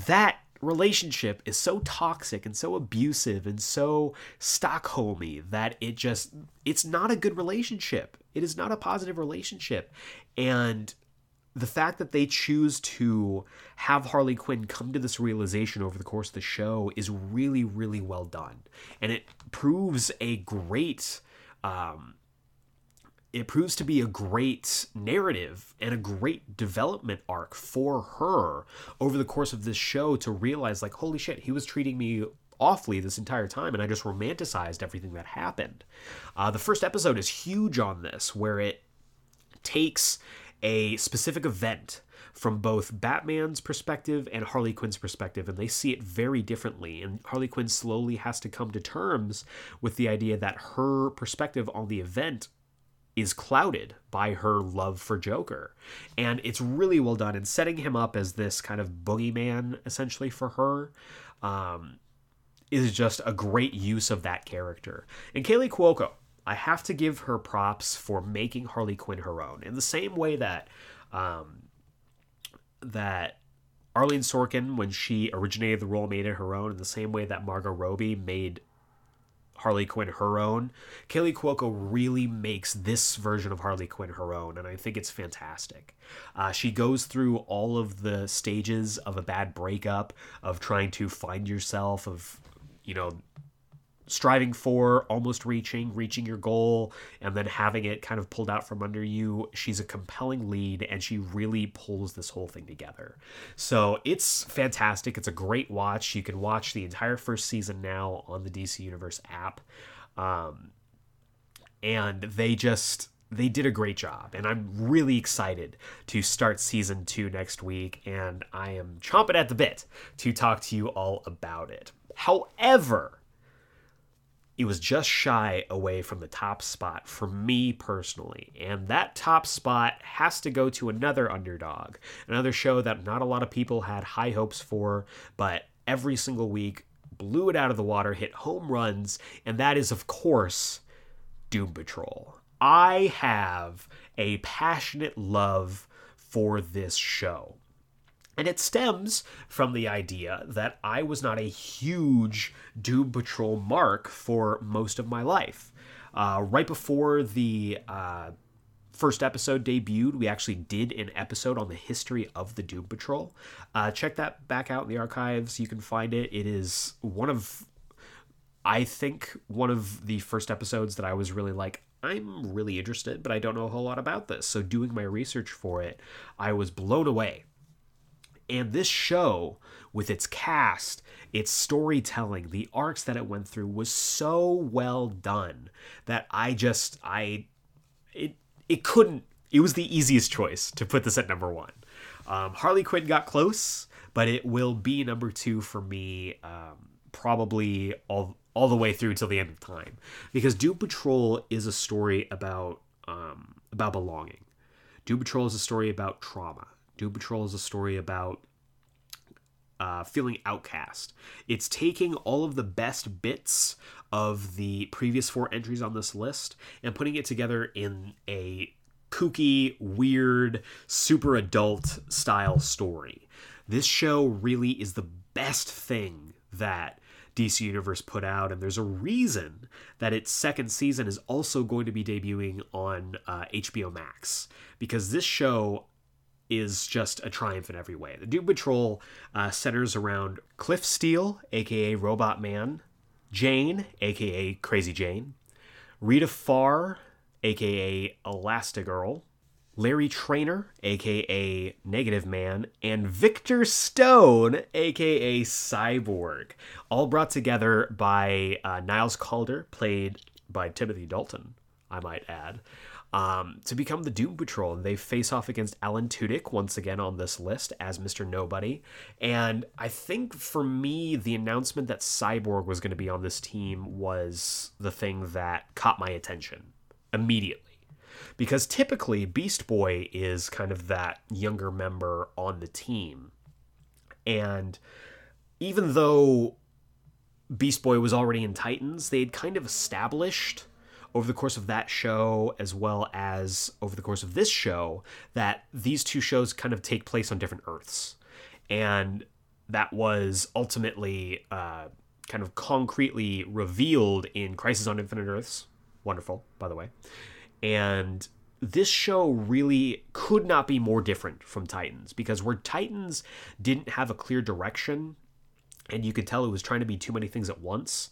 that relationship is so toxic and so abusive and so Stockholmy that it just it's not a good relationship. It is not a positive relationship. And the fact that they choose to have Harley Quinn come to this realization over the course of the show is really, really well done. And it proves a great um, it proves to be a great narrative and a great development arc for her over the course of this show to realize like holy shit he was treating me awfully this entire time and i just romanticized everything that happened uh, the first episode is huge on this where it takes a specific event from both Batman's perspective and Harley Quinn's perspective, and they see it very differently. And Harley Quinn slowly has to come to terms with the idea that her perspective on the event is clouded by her love for Joker. And it's really well done in setting him up as this kind of boogeyman essentially for her. Um, is just a great use of that character. And Kaley Cuoco, I have to give her props for making Harley Quinn her own in the same way that um, that Arleen Sorkin, when she originated the role, made it her own. In the same way that Margot Robbie made Harley Quinn her own, Kaley Cuoco really makes this version of Harley Quinn her own, and I think it's fantastic. Uh, she goes through all of the stages of a bad breakup, of trying to find yourself, of you know striving for, almost reaching, reaching your goal, and then having it kind of pulled out from under you. She's a compelling lead and she really pulls this whole thing together. So it's fantastic. It's a great watch. You can watch the entire first season now on the DC Universe app. Um, and they just they did a great job and i'm really excited to start season two next week and i am chomping at the bit to talk to you all about it however it was just shy away from the top spot for me personally. And that top spot has to go to another underdog, another show that not a lot of people had high hopes for, but every single week blew it out of the water, hit home runs, and that is, of course, Doom Patrol. I have a passionate love for this show. And it stems from the idea that I was not a huge Doom Patrol mark for most of my life. Uh, right before the uh, first episode debuted, we actually did an episode on the history of the Doom Patrol. Uh, check that back out in the archives. You can find it. It is one of, I think, one of the first episodes that I was really like, I'm really interested, but I don't know a whole lot about this. So, doing my research for it, I was blown away and this show, with its cast, its storytelling, the arcs that it went through, was so well done that I just I it it couldn't. It was the easiest choice to put this at number one. Um, Harley Quinn got close, but it will be number two for me, um, probably all all the way through till the end of time, because Doom Patrol is a story about um, about belonging. Doom Patrol is a story about trauma. Doom Patrol is a story about uh, feeling outcast. It's taking all of the best bits of the previous four entries on this list and putting it together in a kooky, weird, super adult style story. This show really is the best thing that DC Universe put out, and there's a reason that its second season is also going to be debuting on uh, HBO Max because this show is just a triumph in every way. The Doom Patrol uh, centers around Cliff Steele, aka Robot Man, Jane, aka Crazy Jane, Rita Farr, aka Elastigirl, Larry Trainor, aka Negative Man, and Victor Stone, aka Cyborg, all brought together by uh, Niles Calder, played by Timothy Dalton, I might add, um, to become the Doom Patrol. And they face off against Alan Tudyk once again on this list as Mr. Nobody. And I think for me, the announcement that Cyborg was going to be on this team was the thing that caught my attention immediately. Because typically, Beast Boy is kind of that younger member on the team. And even though Beast Boy was already in Titans, they had kind of established over the course of that show, as well as over the course of this show, that these two shows kind of take place on different Earths. And that was ultimately uh, kind of concretely revealed in Crisis on Infinite Earths. Wonderful, by the way. And this show really could not be more different from Titans because where Titans didn't have a clear direction and you could tell it was trying to be too many things at once.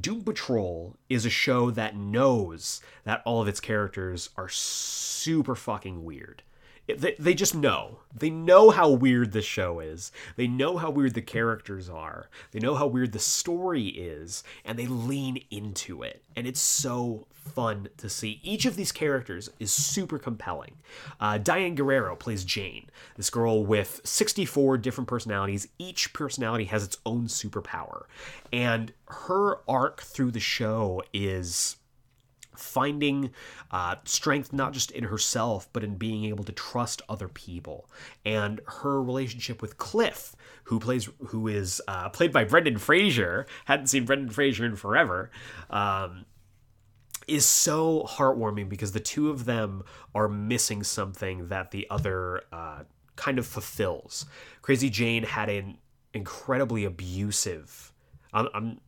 Doom Patrol is a show that knows that all of its characters are super fucking weird they, they just know. They know how weird the show is. They know how weird the characters are. They know how weird the story is, and they lean into it. And it's so fun to see. Each of these characters is super compelling. Uh, Diane Guerrero plays Jane, this girl with 64 different personalities. Each personality has its own superpower. And her arc through the show is finding uh, strength not just in herself, but in being able to trust other people. And her relationship with Cliff, who plays, who is uh, played by Brendan Fraser, hadn't seen Brendan Fraser in forever. Um, is so heartwarming because the two of them are missing something that the other uh, kind of fulfills. Crazy Jane had an incredibly abusive. I'm, I'm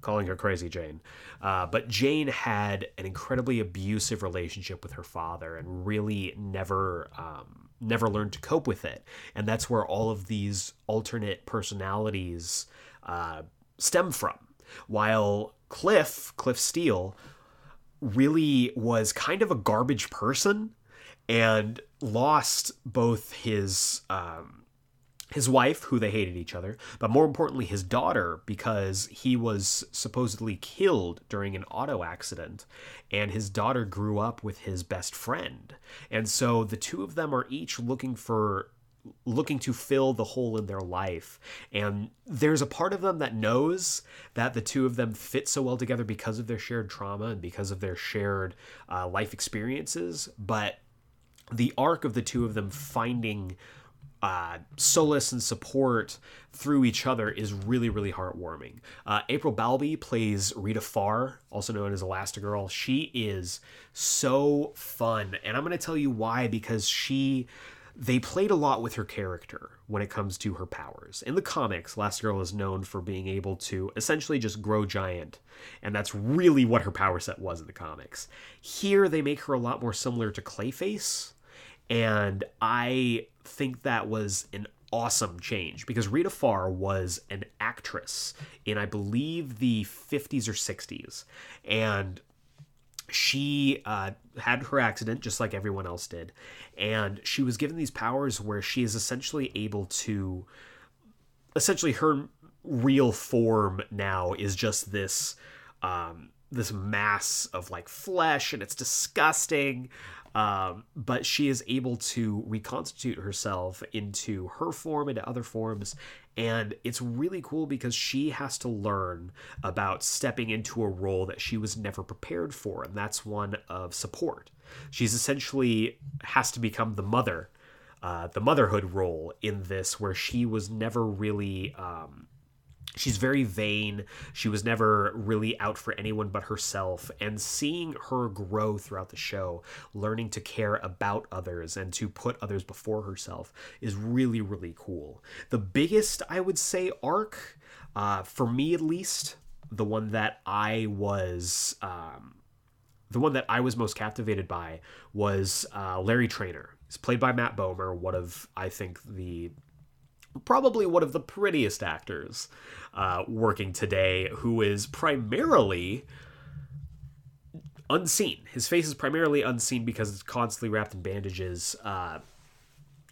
calling her Crazy Jane. Uh, but Jane had an incredibly abusive relationship with her father and really never. Um, never learned to cope with it and that's where all of these alternate personalities uh, stem from while cliff cliff steele really was kind of a garbage person and lost both his um, his wife, who they hated each other, but more importantly, his daughter, because he was supposedly killed during an auto accident, and his daughter grew up with his best friend. And so the two of them are each looking for looking to fill the hole in their life and there's a part of them that knows that the two of them fit so well together because of their shared trauma and because of their shared uh, life experiences but the arc of the two of them finding uh, solace and support through each other is really, really heartwarming. Uh, April Bowlby plays Rita Farr, also known as Elastigirl. She is so fun, and I'm going to tell you why because she. They played a lot with her character when it comes to her powers. In the comics, Elastigirl is known for being able to essentially just grow giant, and that's really what her power set was in the comics. Here, they make her a lot more similar to Clayface, and I think that was an awesome change because Rita Farr was an actress in, I believe, the 50s or 60s. And she uh, had her accident just like everyone else did. And she was given these powers where she is essentially able to. Essentially, her real form now is just this. Um, this mass of like flesh and it's disgusting um, but she is able to reconstitute herself into her form, into other forms. And it's really cool because she has to learn about stepping into a role that she was never prepared for. And that's one of support. She's essentially has to become the mother, uh, the motherhood role in this, where she was never really. Um, she's very vain. She was never really out for anyone but herself. And seeing her grow throughout the show, learning to care about others and to put others before herself is really, really cool. The biggest, I would say, arc, uh, for me at least, the one that I was. Um, the one that I was most captivated by was uh, Larry Trainor. He's played by Matt Bomer, one of I think the probably one of the prettiest actors uh, working today, who is primarily unseen. His face is primarily unseen because it's constantly wrapped in bandages. Uh,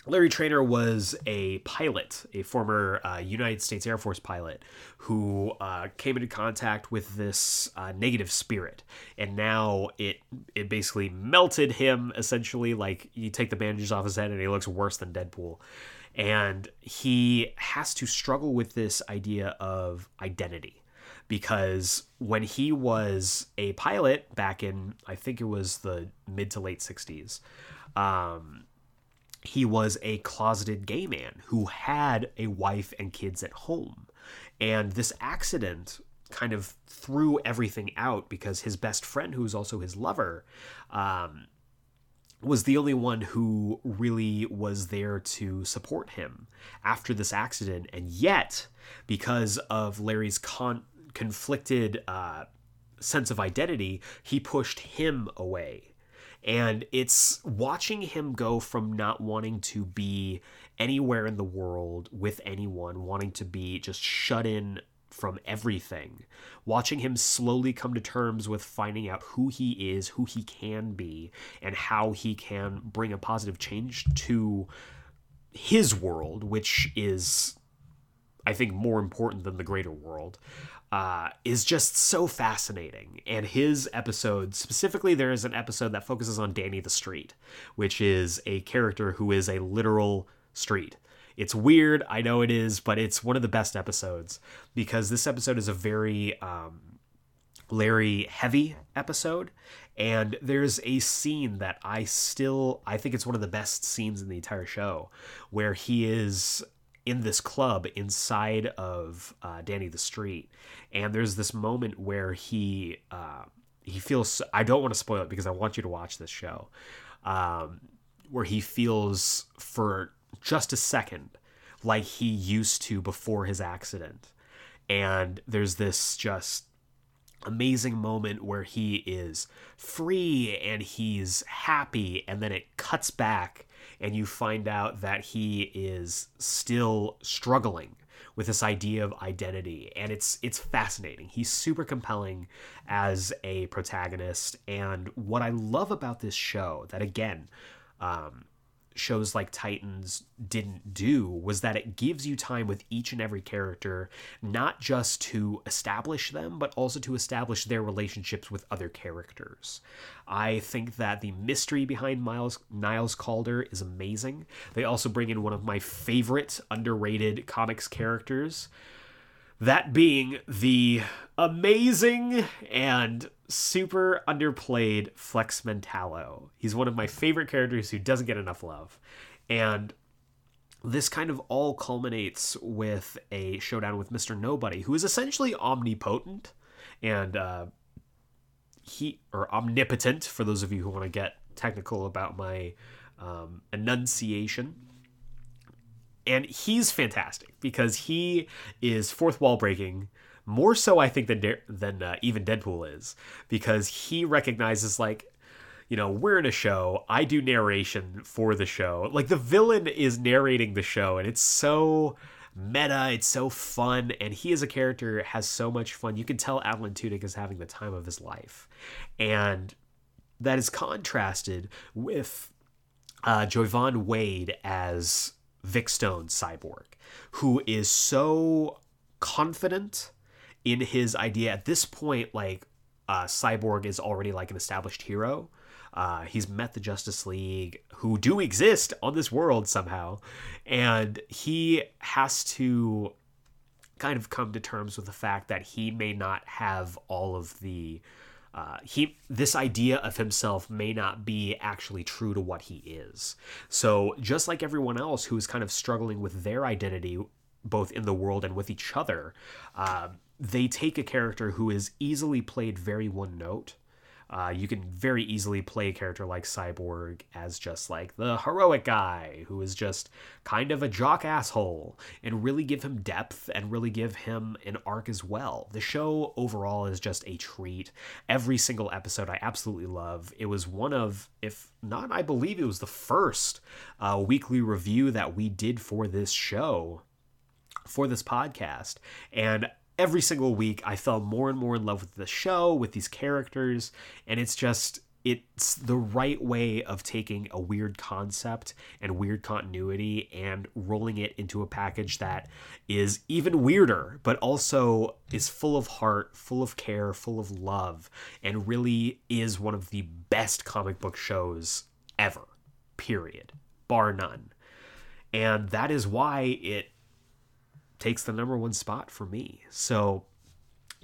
Larry Trainor was a pilot, a former uh, United States Air Force pilot, who uh, came into contact with this uh, negative spirit, and now it it basically melted him. Essentially, like you take the bandages off his head, and he looks worse than Deadpool. And he has to struggle with this idea of identity because when he was a pilot back in, I think it was the mid to late 60s, um, he was a closeted gay man who had a wife and kids at home. And this accident kind of threw everything out because his best friend, who's also his lover, um, was the only one who really was there to support him after this accident. And yet, because of Larry's con- conflicted uh, sense of identity, he pushed him away and it's watching him go from not wanting to be anywhere in the world with anyone, wanting to be just shut in from everything, watching him slowly come to terms with finding out who he is, who he can be, and how he can bring a positive change to his world, which is, I think, more important than the greater world uh, is just so fascinating. And his episode, specifically, there is an episode that focuses on Danny the Street, which is a character who is a literal street. It's weird, I know it is, but it's one of the best episodes because this episode is a very um, Larry heavy episode. And there's a scene that I still, I think it's one of the best scenes in the entire show, where he is in this club inside of uh, Danny the Street, and there's this moment where he uh, he feels. I don't want to spoil it because I want you to watch this show, um, where he feels for just a second like he used to before his accident, and there's this just amazing moment where he is free and he's happy and then it cuts back and you find out that he is still struggling with this idea of identity. And it's it's fascinating. He's super compelling as a protagonist. And what i love about this show that again um, shows like Titans didn't do was that it gives you time with each and every character, not just to establish them, but also to establish their relationships with other characters. I think that the mystery behind Miles Niles Calder is amazing. They also bring in one of my favorite underrated comics characters, that being the amazing and super underplayed Flex Mentallo. He's one of my favorite characters who doesn't get enough love. And this kind of all culminates with a showdown with Mr. Nobody, who is essentially omnipotent and uh, he or omnipotent for those of you who want to get technical about my um, enunciation. And he's fantastic because he is fourth wall breaking, more so I think than than uh, even Deadpool is because he recognizes like you know we're in a show. I do narration for the show. Like the villain is narrating the show and it's so meta it's so fun and he as a character has so much fun. You can tell Alan Tudyk is having the time of his life. And that is contrasted with uh, Joivan Wade as Vic Stone Cyborg who is so confident in his idea. At this point like uh, cyborg is already like an established hero. Uh, he's met the justice league who do exist on this world somehow. And he has to kind of come to terms with the fact that he may not have all of the uh, he this idea of himself may not be actually true to what he is. So just like everyone else who is kind of struggling with their identity, both in the world and with each other, uh, they take a character who is easily played very one note. Uh, you can very easily play a character like Cyborg as just like the heroic guy who is just kind of a jock asshole and really give him depth and really give him an arc as well. The show overall is just a treat. Every single episode I absolutely love. It was one of, if not, I believe it was the first uh, weekly review that we did for this show for this podcast. And every single week I fell more and more in love with the show, with these characters, and it's just it's the right way of taking a weird concept and weird continuity and rolling it into a package that is even weirder, but also is full of heart, full of care, full of love, and really is one of the best comic book shows ever. Period. Bar none. And that is why it takes the number one spot for me. So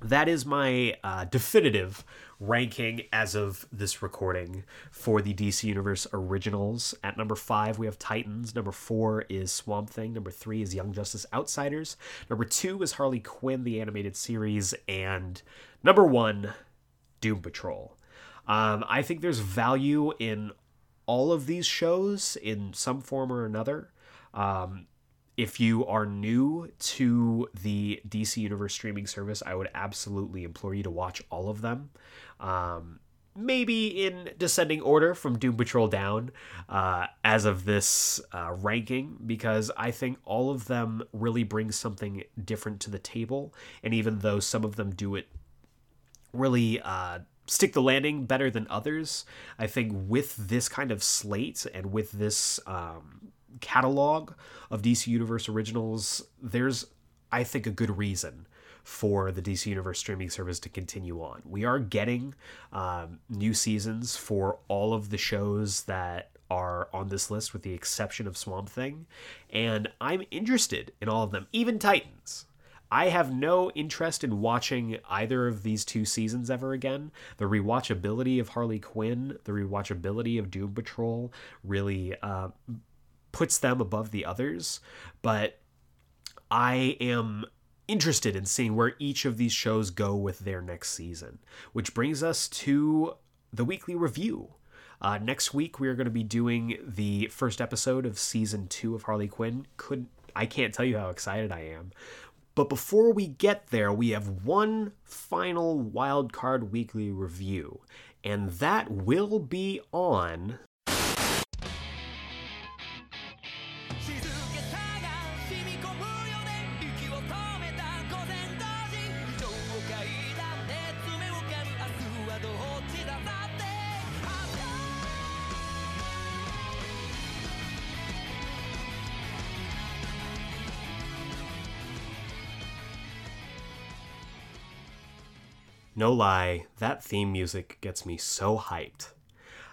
that is my uh, definitive ranking as of this recording for the DC Universe originals. At number five, we have Titans. Number four is Swamp Thing. Number three is Young Justice Outsiders. Number two is Harley Quinn, the animated series. And number one, Doom Patrol. Um, I think there's value in all of these shows in some form or another. Um, if you are new to the DC Universe streaming service, I would absolutely implore you to watch all of them. Um, maybe in descending order from Doom Patrol down uh, as of this uh, ranking, because I think all of them really bring something different to the table. And even though some of them do it really uh, stick the landing better than others, I think with this kind of slate and with this um, catalog of DC Universe originals, there's, I think, a good reason for the DC Universe streaming service to continue on. We are getting um, new seasons for all of the shows that are on this list, with the exception of Swamp Thing, and I'm interested in all of them, even Titans. I have no interest in watching either of these two seasons ever again. The rewatchability of Harley Quinn, the rewatchability of Doom Patrol really uh, puts them above the others, but I am interested in seeing where each of these shows go with their next season, which brings us to the weekly review. Uh, next week we are going to be doing the first episode of season two of Harley Quinn. Could I can't tell you how excited I am. But before we get there, we have one final wild card weekly review, and that will be on No lie, that theme music gets me so hyped.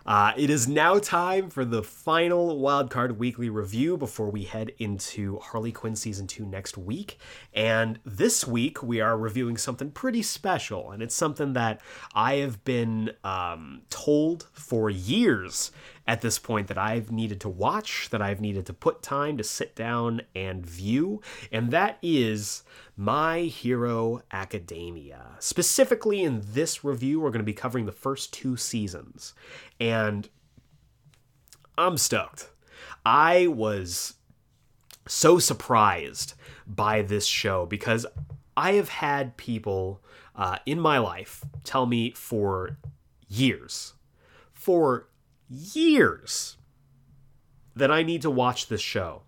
Uh, it is now time for the final Wildcard Weekly review before we head into Harley Quinn Season 2 next week. And this week, we are reviewing something pretty special, and it's something that I have been um, told for years at this point that I've needed to watch, that I've needed to put time to sit down and view, and that is My Hero Academia. Specifically, in this review, we're going to be covering the first two seasons, and I'm stoked. I was so surprised by this show because I have had people uh, in my life tell me for years, for years, that I need to watch this show.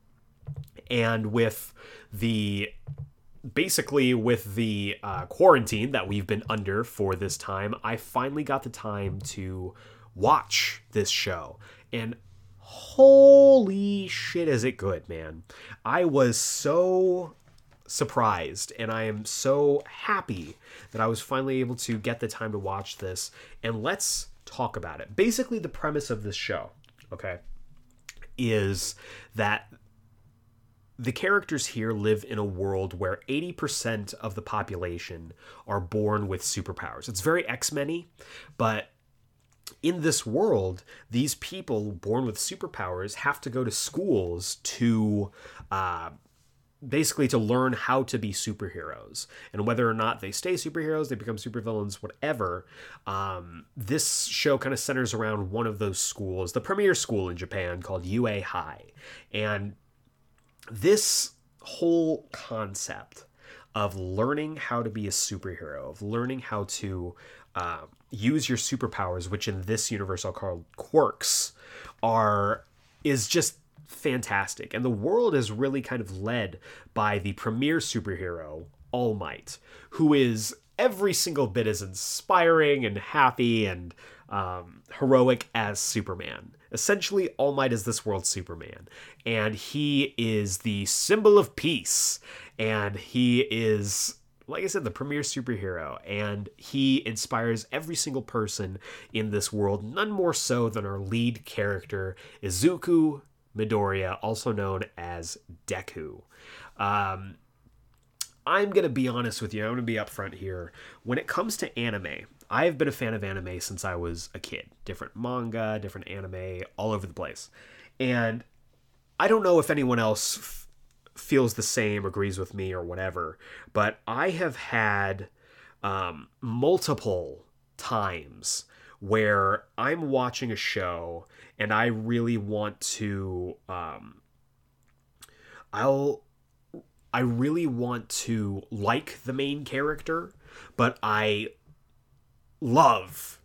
And with the basically with the uh, quarantine that we've been under for this time, I finally got the time to watch this show. And holy shit, is it good, man! I was so surprised and I am so happy that I was finally able to get the time to watch this. And let's talk about it. Basically, the premise of this show, okay, is that the characters here live in a world where 80% of the population are born with superpowers. It's very X-Men, y, but in this world, these people born with superpowers have to go to schools to uh, basically to learn how to be superheroes and whether or not they stay superheroes they become supervillains whatever um, this show kind of centers around one of those schools the premier school in japan called ua high. And this whole concept of learning how to be a superhero of learning how to uh, use your superpowers which in this universe are called quirks are is just fantastic. And the world is really kind of led by the premier superhero, All Might, who is every single bit as inspiring and happy and um, heroic as Superman. Essentially, All Might is this world's Superman, and he is the symbol of peace, and he is. Like I said, the premier superhero, and he inspires every single person in this world, none more so than our lead character, Izuku Midoriya, also known as Deku. Um, I'm going to be honest with you. I'm going to be upfront here. When it comes to anime, I've been a fan of anime since I was a kid. Different manga, different anime, all over the place. And I don't know if anyone else f- feels the same, agrees with me, or whatever, but I have had um, multiple times where I'm watching a show and I really want to. Um, I'll I really want to like the main character, but I love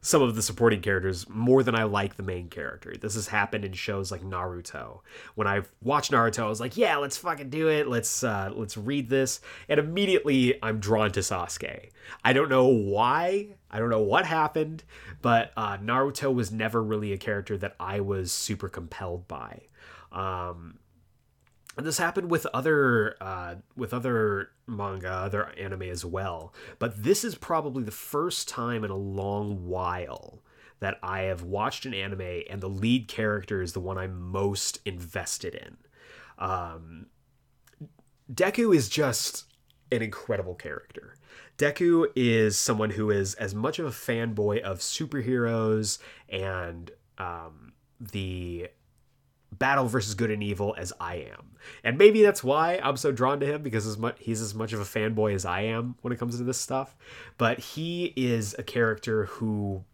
some of the supporting characters more than I like the main character. This has happened in shows like Naruto. When I watched Naruto, I was like, "Yeah, let's fucking do it. Let's uh, let's read this." And immediately, I'm drawn to Sasuke. I don't know why. I don't know what happened, but uh, Naruto was never really a character that I was super compelled by. Um, and this happened with other uh, with other manga, other anime as well. But this is probably the first time in a long while that I have watched an anime and the lead character is the one I'm most invested in. Um, Deku is just an incredible character. Deku is someone who is as much of a fanboy of superheroes and um, the battle versus good and evil as I am. And maybe that's why I'm so drawn to him because as much, he's as much of a fanboy as I am when it comes to this stuff. But he is a character who,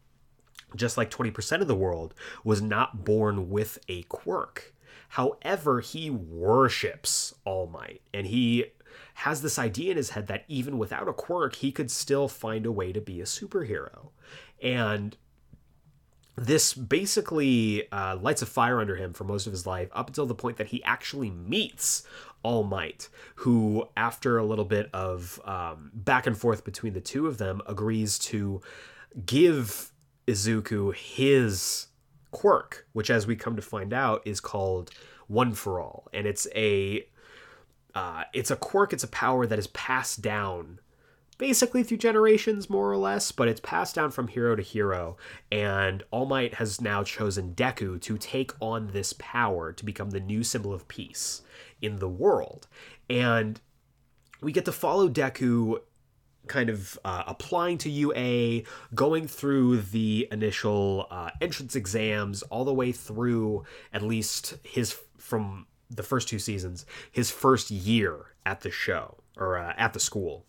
just like 20% of the world, was not born with a quirk. However, he worships All Might and he has this idea in his head that even without a quirk, he could still find a way to be a superhero. And this basically uh, lights a fire under him for most of his life up until the point that he actually meets All Might, who, after a little bit of um, back and forth between the two of them, agrees to give Izuku his quirk, which, as we come to find out, is called One for All, and it's a uh, it's a quirk, it's a power that is passed down basically through generations, more or less, but it's passed down from hero to hero. And All Might has now chosen Deku to take on this power to become the new symbol of peace in the world. And we get to follow Deku kind of uh, applying to UA, going through the initial uh, entrance exams, all the way through at least his from the first two seasons, his first year at the show or uh, at the school.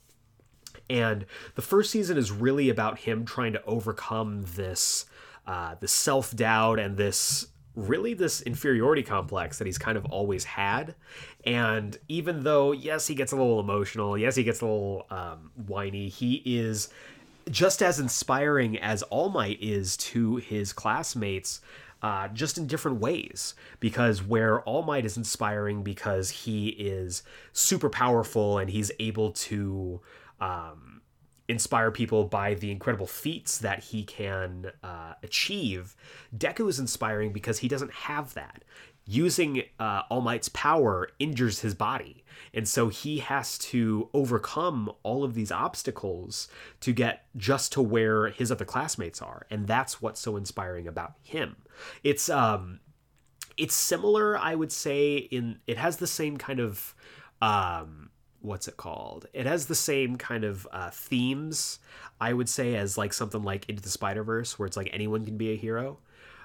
And the first season is really about him trying to overcome this uh, this self doubt and this really this inferiority complex that he's kind of always had. And even though yes, he gets a little emotional, yes, he gets a little um, whiny, he is just as inspiring as All Might is to his classmates. Uh, just in different ways, because where All Might is inspiring because he is super powerful and he's able to um, inspire people by the incredible feats that he can uh, achieve. Deku is inspiring because he doesn't have that. Using uh, All Might's power injures his body. And so he has to overcome all of these obstacles to get just to where his other classmates are. And that's what's so inspiring about him. It's um it's similar, I would say, in it has the same kind of um what's it called? It has the same kind of uh, themes, I would say, as like something like Into the Spider Verse, where it's like anyone can be a hero.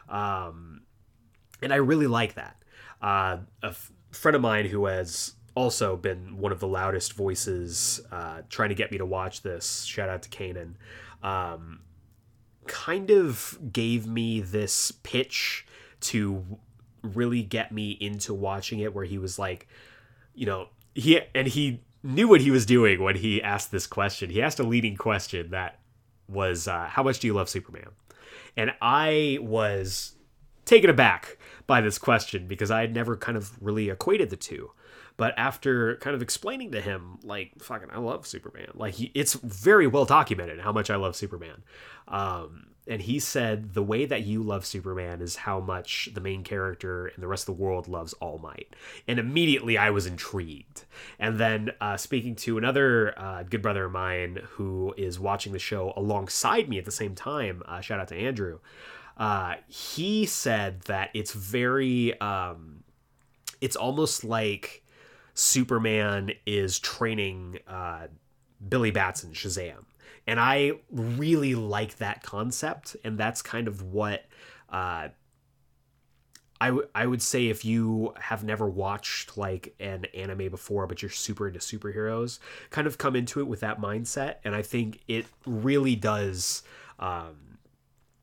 Um, and I really like that. Uh, a f- friend of mine who has also been one of the loudest voices uh, trying to get me to watch this, shout out to Kanan, um, kind of gave me this pitch to really get me into watching it, where he was like, you know, he and he knew what he was doing when he asked this question. He asked a leading question that was, uh, "How much do you love Superman?" And I was taken aback by this question because I had never kind of really equated the two. But after kind of explaining to him, like, fucking, I love Superman. Like, he, it's very well documented how much I love Superman. Um, and he said the way that you love Superman is how much the main character and the rest of the world loves All Might. And immediately I was intrigued. And then uh, speaking to another uh, good brother of mine who is watching the show alongside me at the same time, uh, shout out to Andrew. Uh, he said that it's very, um, it's almost like Superman is training uh, Billy Batson Shazam and I really like that concept, and that's kind of what uh, I, w- I would say if you have never watched like an anime before, but you're super into superheroes, kind of come into it with that mindset, and I think it really does. Um,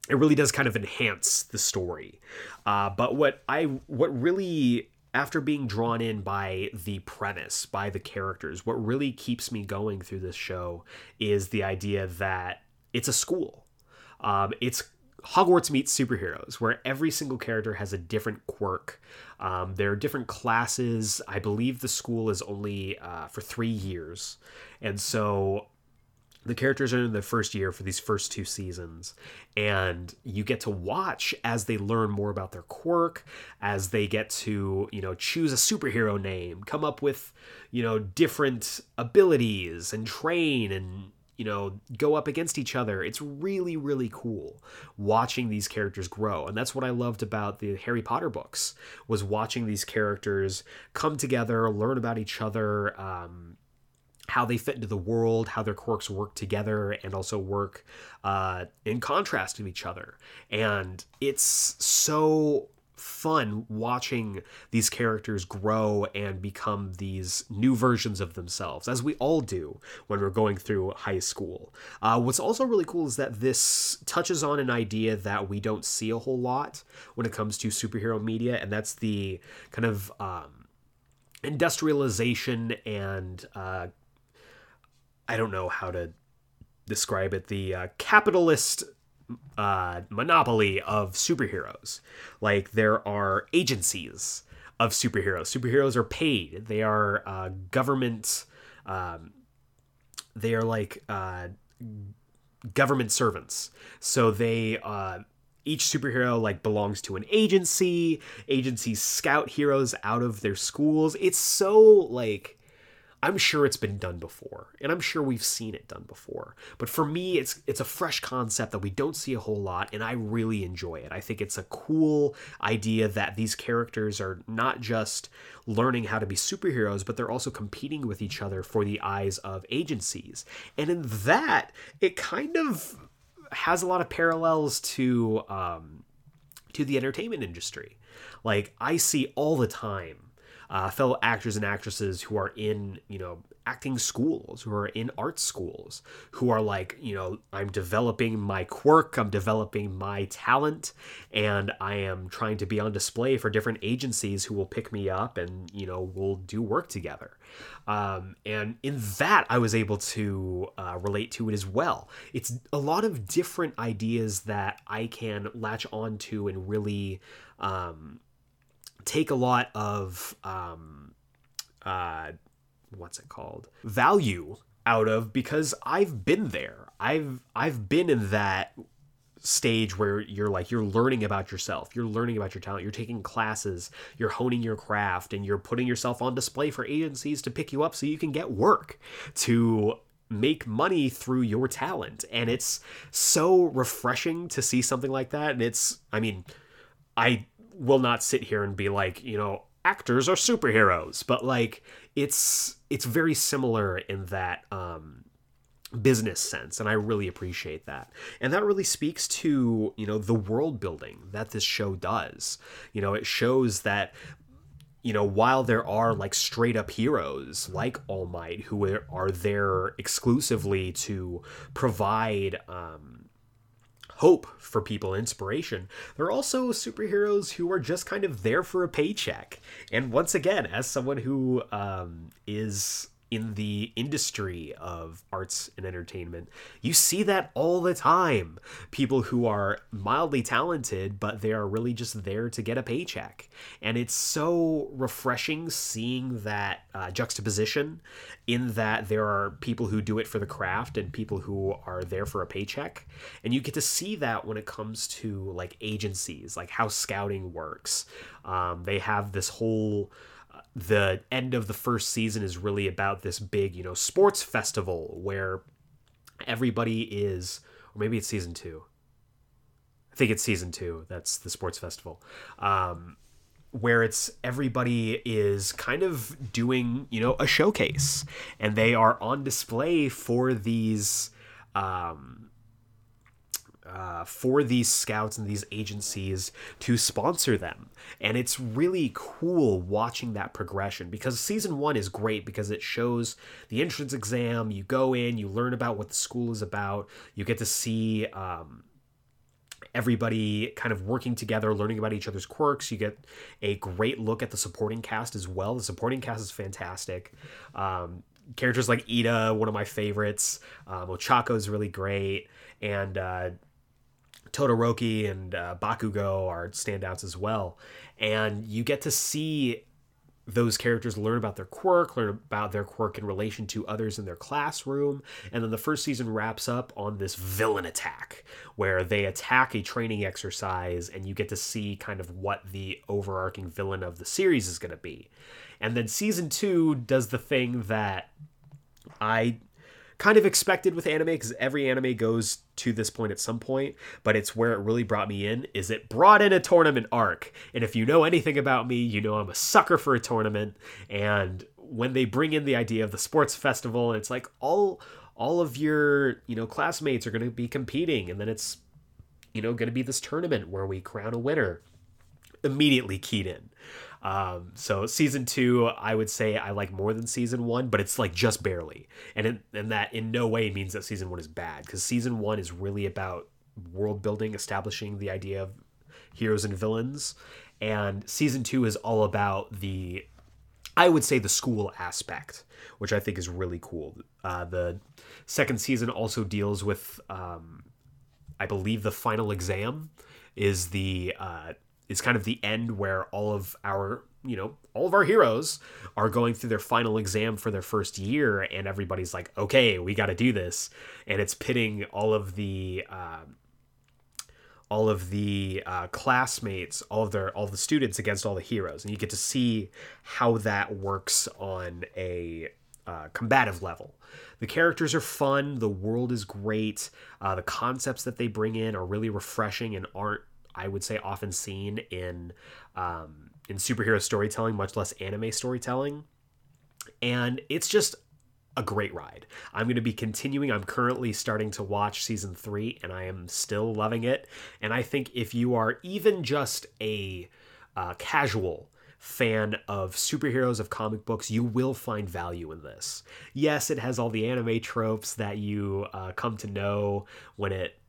it really does kind of enhance the story. Uh, but what I what really after being drawn in by the premise, by the characters, what really keeps me going through this show is the idea that it's a school. Um, it's Hogwarts meets superheroes, where every single character has a different quirk. Um, there are different classes. I believe the school is only uh, for three years. And so the characters are in the first year for these first two seasons and you get to watch as they learn more about their quirk as they get to you know choose a superhero name come up with you know different abilities and train and you know go up against each other. It's really really cool watching these characters grow and that's what i loved about the harry potter books was watching these characters come together learn about each other um, how they fit into the world, how their quirks work together, and also work uh, in contrast to each other. And it's so fun watching these characters grow and become these new versions of themselves, as we all do when we're going through high school. Uh, what's also really cool is that this touches on an idea that we don't see a whole lot when it comes to superhero media, and that's the kind of um, industrialization and uh, I don't know how to describe it the uh, capitalist uh, monopoly of superheroes. Like there are agencies of superheroes. Superheroes are paid. They are uh, government. Um, they are like uh, government servants. So they uh, each superhero like belongs to an agency. Agencies scout heroes out of their schools. It's so like I'm sure it's been done before, and I'm sure we've seen it done before. But for me, it's it's a fresh concept that we don't see a whole lot, and I really enjoy it. I think it's a cool idea that these characters are not just learning how to be superheroes, but they're also competing with each other for the eyes of agencies. And in that, it kind of has a lot of parallels to um, to the entertainment industry. Like I see all the time uh, fellow actors and actresses who are in, you know, acting schools, who are in art schools, who are like, you know, I'm developing my quirk, I'm developing my talent, and I am trying to be on display for different agencies who will pick me up and, you know, will do work together. Um, and in that, I was able to uh, relate to it as well. It's a lot of different ideas that I can latch onto and really. Um, take a lot of um, uh, what's it called? Value out of because I've been there. I've I've been in that stage where you're like you're learning about yourself. You're learning about your talent. You're taking classes. You're honing your craft and you're putting yourself on display for agencies to pick you up so you can get work to make money through your talent. And it's so refreshing to see something like that. And it's i mean i will not sit here and be like, you know, actors are superheroes, but like it's it's very similar in that um business sense and i really appreciate that. And that really speaks to you know the world building that this show does. You know it shows that you know while there are like straight up heroes like all might who are there exclusively to provide um hope for people, inspiration. There are also superheroes who are just kind of there for a paycheck. And once again, as someone who um, is in the industry of arts and entertainment, you see that all the time. People who are mildly talented, but they are really just there to get a paycheck. And it's so refreshing seeing that uh, juxtaposition in that there are people who do it for the craft and people who are there for a paycheck. And you get to see that when it comes to like agencies, like how scouting works. Um, they have this whole the end of the first season is really about this big, you know, sports festival where everybody is, or maybe it's season two. I think it's season two. That's the sports festival. Um, where it's everybody is kind of doing, you know, a showcase and they are on display for these, um, uh, for these scouts and these agencies to sponsor them. And it's really cool watching that progression because season one is great because it shows the entrance exam. You go in, you learn about what the school is about, you get to see. Um, everybody kind of working together, learning about each other's quirks. You get a great look at the supporting cast as well. The supporting cast is fantastic. Um, characters like Iida, one of my favorites. Um, Ochako is really great, and uh, Todoroki and uh, Bakugo are standouts as well. And you get to see those characters learn about their quirk, learn about their quirk in relation to others in their classroom. And then the first season wraps up on this villain attack where they attack a training exercise and you get to see kind of what the overarching villain of the series is going to be. And then season two does the thing that I kind of expected with anime because every anime goes to this point at some point but it's where it really brought me in is it brought in a tournament arc. And if you know anything about me you know i'm a sucker for a tournament. And when they bring in the idea of the sports festival it's like all all of your you know classmates are going to be competing and then it's you know going to be this tournament where we crown a winner immediately keyed in um, so season two, I would say I like more than season one, but it's like just barely, and and that in no way means that season one is bad because season one is really about world building, establishing the idea of heroes and villains, and season two is all about the, I would say the school aspect, which I think is really cool. Uh, the second season also deals with, um, I believe, the final exam is the uh, is kind of the end where all of our you know all of our heroes are going through their final exam for their first year and everybody's like okay we got to do this. And it's pitting all of the uh, all of the uh, classmates all of their all of the students against all the heroes. And you get to see how that works on a uh, combative level. The characters are fun the world is great uh, the concepts that they bring in are really refreshing and aren't I would say often seen in um, in superhero storytelling, much less anime storytelling. And it's just a great ride. I'm going to be continuing. I'm currently starting to watch season three, and I am still loving it. And I think if you are even just a uh, casual fan of superheroes of comic books, you will find value in this. Yes, it has all the anime tropes that you uh, come to know when it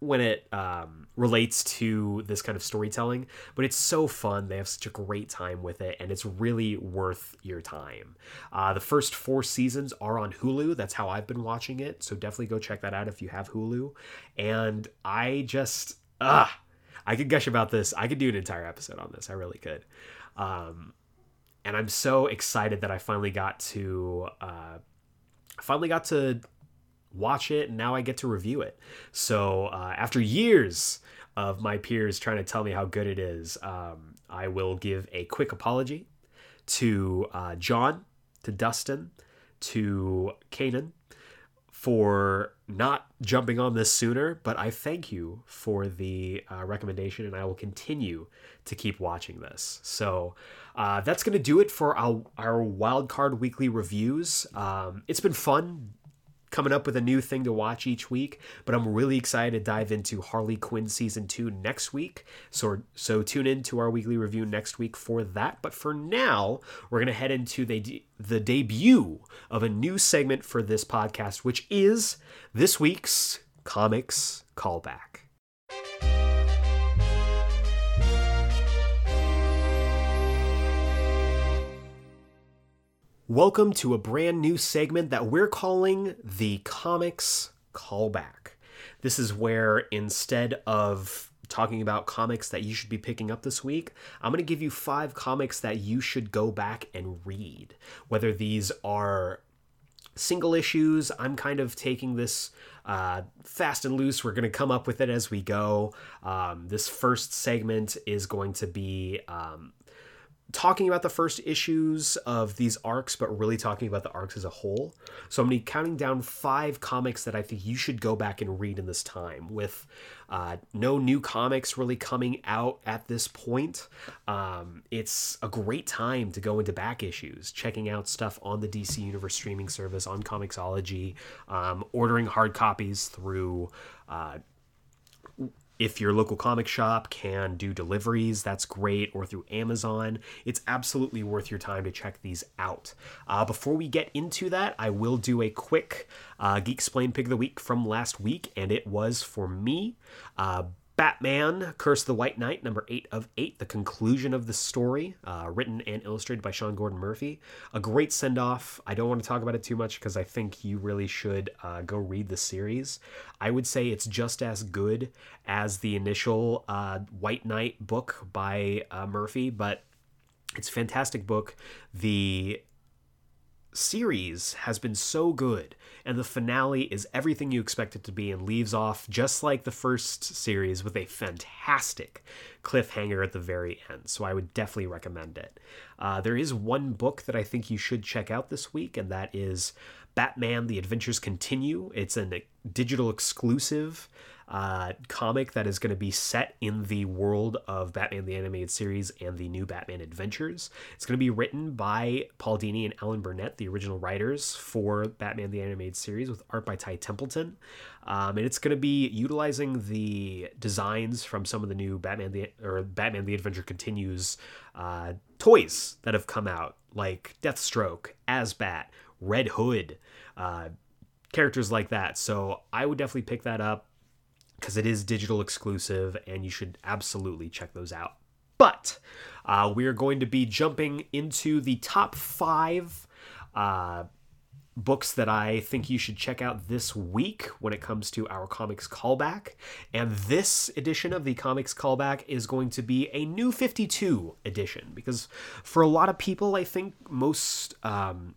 when it um, relates to this kind of storytelling, but it's so fun. They have such a great time with it, and it's really worth your time. Uh, the first four seasons are on Hulu. That's how I've been watching it. So definitely go check that out if you have Hulu. And I just, ah, I could gush about this. I could do an entire episode on this. I really could. Um, and I'm so excited that I finally got to, uh, finally got to watch it, and now I get to review it. So uh, after years of my peers trying to tell me how good it is, um, I will give a quick apology to uh, John, to Dustin, to Kanan for not jumping on this sooner, but I thank you for the uh, recommendation, and I will continue to keep watching this. So uh, that's going to do it for our, our wildcard weekly reviews. Um, it's been fun coming up with a new thing to watch each week, but I'm really excited to dive into Harley Quinn season 2 next week. So so tune in to our weekly review next week for that. But for now, we're going to head into the the debut of a new segment for this podcast, which is this week's comics callback. Welcome to a brand new segment that we're calling the Comics Callback. This is where instead of talking about comics that you should be picking up this week, I'm going to give you five comics that you should go back and read. Whether these are single issues, I'm kind of taking this uh, fast and loose. We're going to come up with it as we go. Um, this first segment is going to be um, talking about the first issues of these arcs, but really talking about the arcs as a whole. So I'm going to be counting down five comics that I think you should go back and read in this time, with uh, no new comics really coming out at this point. Um, it's a great time to go into back issues, checking out stuff on the DC Universe streaming service, on Comixology, um, ordering hard copies through. Uh, if your local comic shop can do deliveries, that's great, or through Amazon. It's absolutely worth your time to check these out. Uh, before we get into that, I will do a quick uh, Geek Explain Pick of the Week from last week, and it was for me. Uh, Batman, Curse the White Knight, number eight of eight, the conclusion of the story, uh, written and illustrated by Sean Gordon Murphy. A great send off. I don't want to talk about it too much because I think you really should uh, go read the series. I would say it's just as good as the initial uh, White Knight book by uh, Murphy, but it's a fantastic book. The series has been so good and the finale is everything you expect it to be and leaves off just like the first series with a fantastic cliffhanger at the very end. So i would definitely recommend it. Uh, there is one book that i think you should check out this week and that is batman the adventures continue. It's a digital exclusive uh, comic that is going to be set in the world of Batman the Animated Series and the new Batman Adventures. It's going to be written by Paul Dini and Alan Burnett, the original writers for Batman the Animated Series, with art by Ty Templeton. Um, and it's going to be utilizing the designs from some of the new Batman the or Batman the Adventure Continues uh, toys that have come out, like Deathstroke, Asbat, Red Hood. Uh, characters like that. So I would definitely pick that up because it is digital exclusive and you should absolutely check those out. But uh, we are going to be jumping into the top five uh, books that I think you should check out this week when it comes to our comics callback. And this edition of the comics callback is going to be a new 52 edition because for a lot of people, I think most. Um,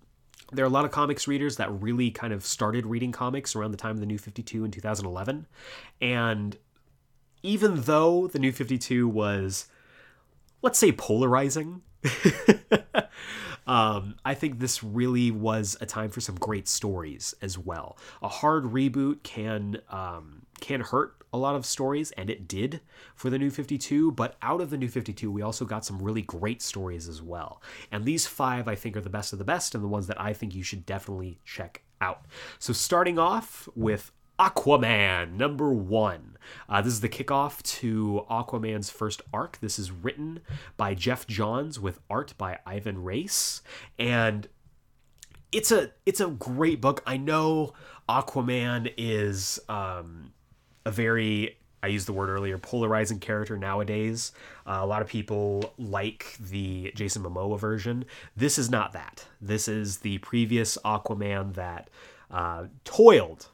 there are a lot of comics readers that really kind of started reading comics around the time of the New 52 in 2011. And even though the New 52 was, let's say, polarizing, um, I think this really was a time for some great stories as well. A hard reboot can um, can hurt a lot of stories, and it did for the New 52. But out of the New 52, we also got some really great stories as well. And these five, I think, are the best of the best, and the ones that I think you should definitely check out. So, starting off with Aquaman, number one. Uh, this is the kickoff to Aquaman's first arc. This is written by Geoff Johns with art by Ivan Reis. And it's a it's a great book. I know Aquaman is um, a very I used the word earlier polarizing character nowadays. Uh, a lot of people like the Jason Momoa version. This is not that. This is the previous Aquaman that uh, toiled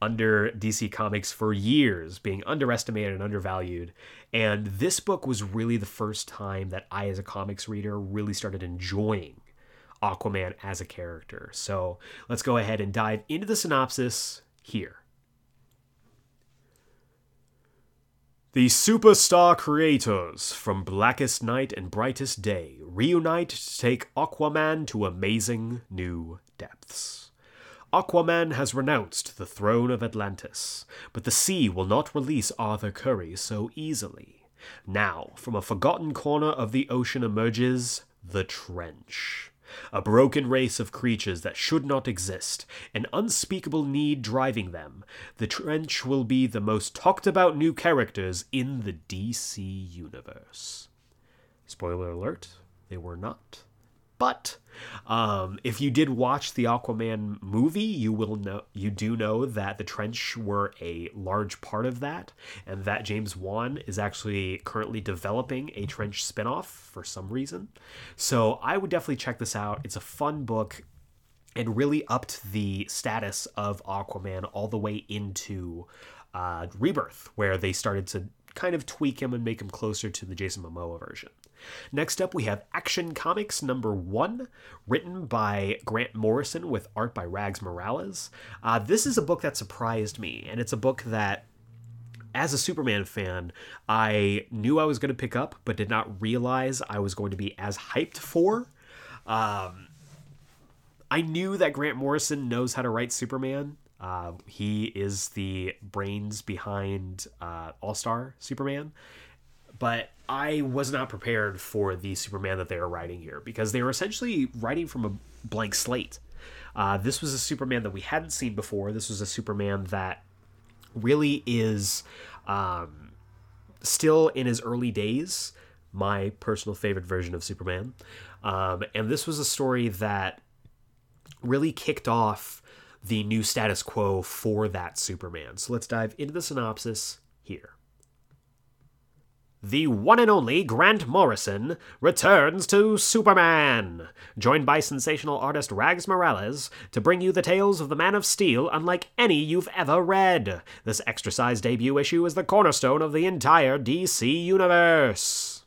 under DC Comics for years, being underestimated and undervalued. And this book was really the first time that I, as a comics reader, really started enjoying Aquaman as a character. So let's go ahead and dive into the synopsis here. The superstar creators from Blackest Night and Brightest Day reunite to take Aquaman to amazing new depths. Aquaman has renounced the throne of Atlantis, but the sea will not release Arthur Curry so easily. Now, from a forgotten corner of the ocean emerges the Trench. A broken race of creatures that should not exist, an unspeakable need driving them. The Trench will be the most talked about new characters in the DC universe. Spoiler alert, they were not But um, if you did watch the Aquaman movie, you will know you do know that the Trench were a large part of that, and that James Wan is actually currently developing a Trench spinoff for some reason. So I would definitely check this out. It's a fun book and really upped the status of Aquaman all the way into uh, Rebirth, where they started to kind of tweak him and make him closer to the Jason Momoa version. Next up, we have Action Comics number one, written by Grant Morrison with art by Rags Morales. Uh, this is a book that surprised me, and it's a book that as a Superman fan, I knew I was going to pick up, but did not realize I was going to be as hyped for. Um, I knew that Grant Morrison knows how to write Superman. Uh, he is the brains behind uh, All Star Superman. But I was not prepared for the Superman that they were writing here because they were essentially writing from a blank slate. Uh, this was a Superman that we hadn't seen before. This was a Superman that really is um, still in his early days, my personal favorite version of Superman. Um, and this was a story that really kicked off the new status quo for that Superman. So let's dive into the synopsis here. The one and only Grant Morrison returns to Superman, joined by sensational artist Rags Morales to bring you the tales of the Man of Steel unlike any you've ever read. This extra sized debut issue is the cornerstone of the entire DC universe.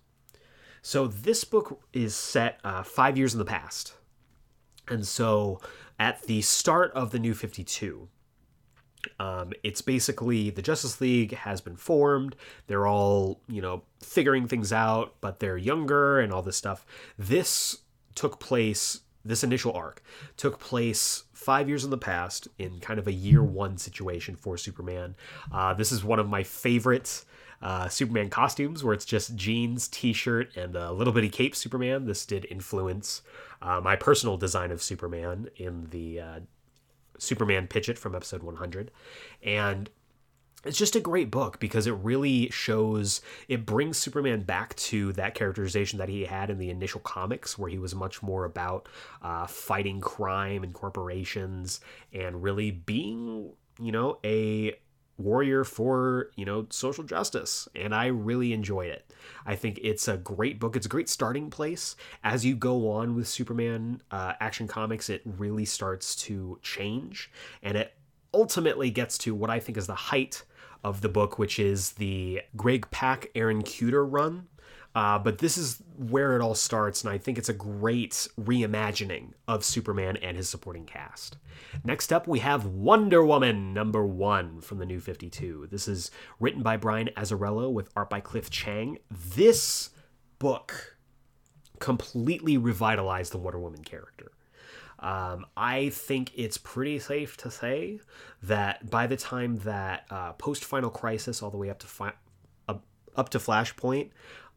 So, this book is set uh, five years in the past. And so, at the start of the new 52, um, it's basically the Justice League has been formed. They're all, you know, figuring things out, but they're younger and all this stuff. This took place, this initial arc took place five years in the past in kind of a year one situation for Superman. Uh, this is one of my favorite. Uh, Superman costumes, where it's just jeans, t-shirt, and a little bitty cape. Superman. This did influence uh, my personal design of Superman in the uh, Superman Pitch It from episode 100. And it's just a great book because it really shows it brings superman back to that characterization that he had in the initial comics where he was much more about uh, fighting crime and corporations and really being you know a warrior for you know social justice and i really enjoyed it. I think it's a great book. It's a great starting place. As you go on with superman uh, action comics it really starts to change and it ultimately gets to what i think is the height of the book which is the greg pak aaron kuder run uh, but this is where it all starts, and I think it's a great reimagining of Superman and his supporting cast. Next up, we have Wonder Woman number one from the New 52. This is written by Brian Azzarello with art by Cliff Chiang. This book completely revitalized the Wonder Woman character. Um, I think it's pretty safe to say that by the time that uh, post Final Crisis, all the way up to fi- up, up to Flashpoint,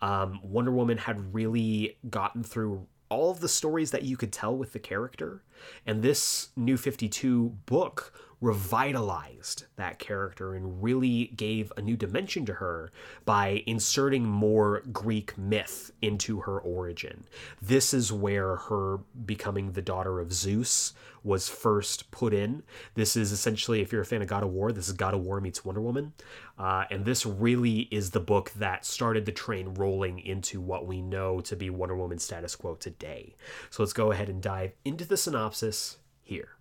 um, Wonder Woman had really gotten through all of the stories that you could tell with the character. And this new 52 book revitalized that character and really gave a new dimension to her by inserting more Greek myth into her origin. This is where her becoming the daughter of Zeus was first put in. This is essentially, if you're a fan of God of War, this is God of War meets Wonder Woman. Uh, and this really is the book that started the train rolling into what we know to be Wonder Woman status quo today. So let's go ahead and dive into the synopsis here.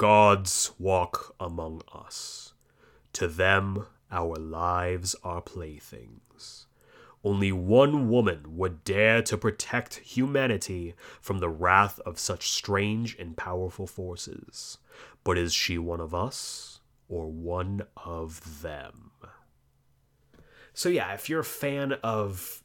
Gods walk among us. To them, our lives are playthings. Only one woman would dare to protect humanity from the wrath of such strange and powerful forces. But is she one of us, or one of them? So, yeah, if you're a fan of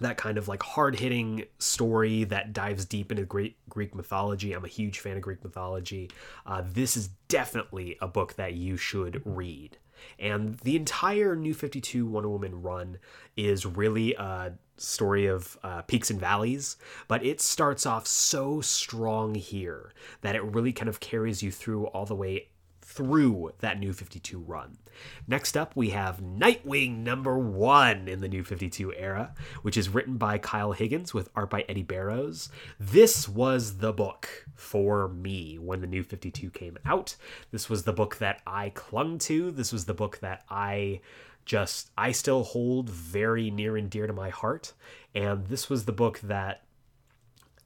that kind of like hard hitting story that dives deep into great Greek mythology. I'm a huge fan of Greek mythology. Uh, this is definitely a book that you should read. And the entire New 52 Wonder Woman run is really a story of uh, peaks and valleys, but it starts off so strong here that it really kind of carries you through all the way through that New 52 run. Next up, we have Nightwing number one in the New 52 era, which is written by Kyle Higgins with art by Eddy Barrows. This was the book for me when the New 52 came out. This was the book that I clung to. This was the book that I just, I still hold very near and dear to my heart. And this was the book that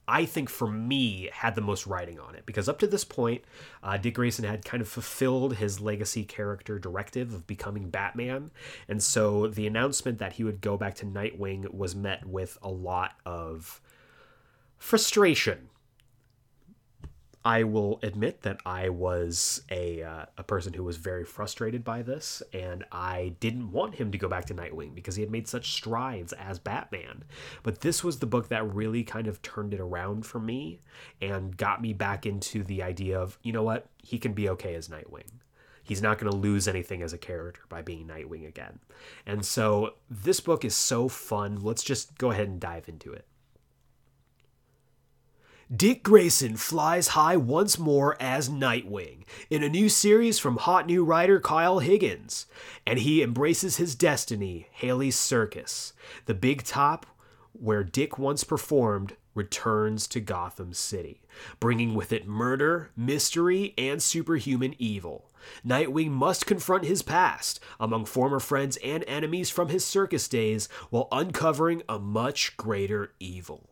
I think for me had the most writing on it. Because up to this point, uh, Dick Grayson had kind of fulfilled his legacy character directive of becoming Batman, and so the announcement that he would go back to Nightwing was met with a lot of frustration I will admit that I was a uh, a person who was very frustrated by this, and I didn't want him to go back to Nightwing because he had made such strides as Batman. But this was the book that really kind of turned it around for me and got me back into the idea of you know what he can be okay as Nightwing. He's not going to lose anything as a character by being Nightwing again. And so this book is so fun. Let's just go ahead and dive into it. Dick Grayson flies high once more as Nightwing in a new series from hot new writer Kyle Higgins, and he embraces his destiny, Haly's Circus. The big top where Dick once performed returns to Gotham City, bringing with it murder, mystery, and superhuman evil. Nightwing must confront his past among former friends and enemies from his circus days while uncovering a much greater evil.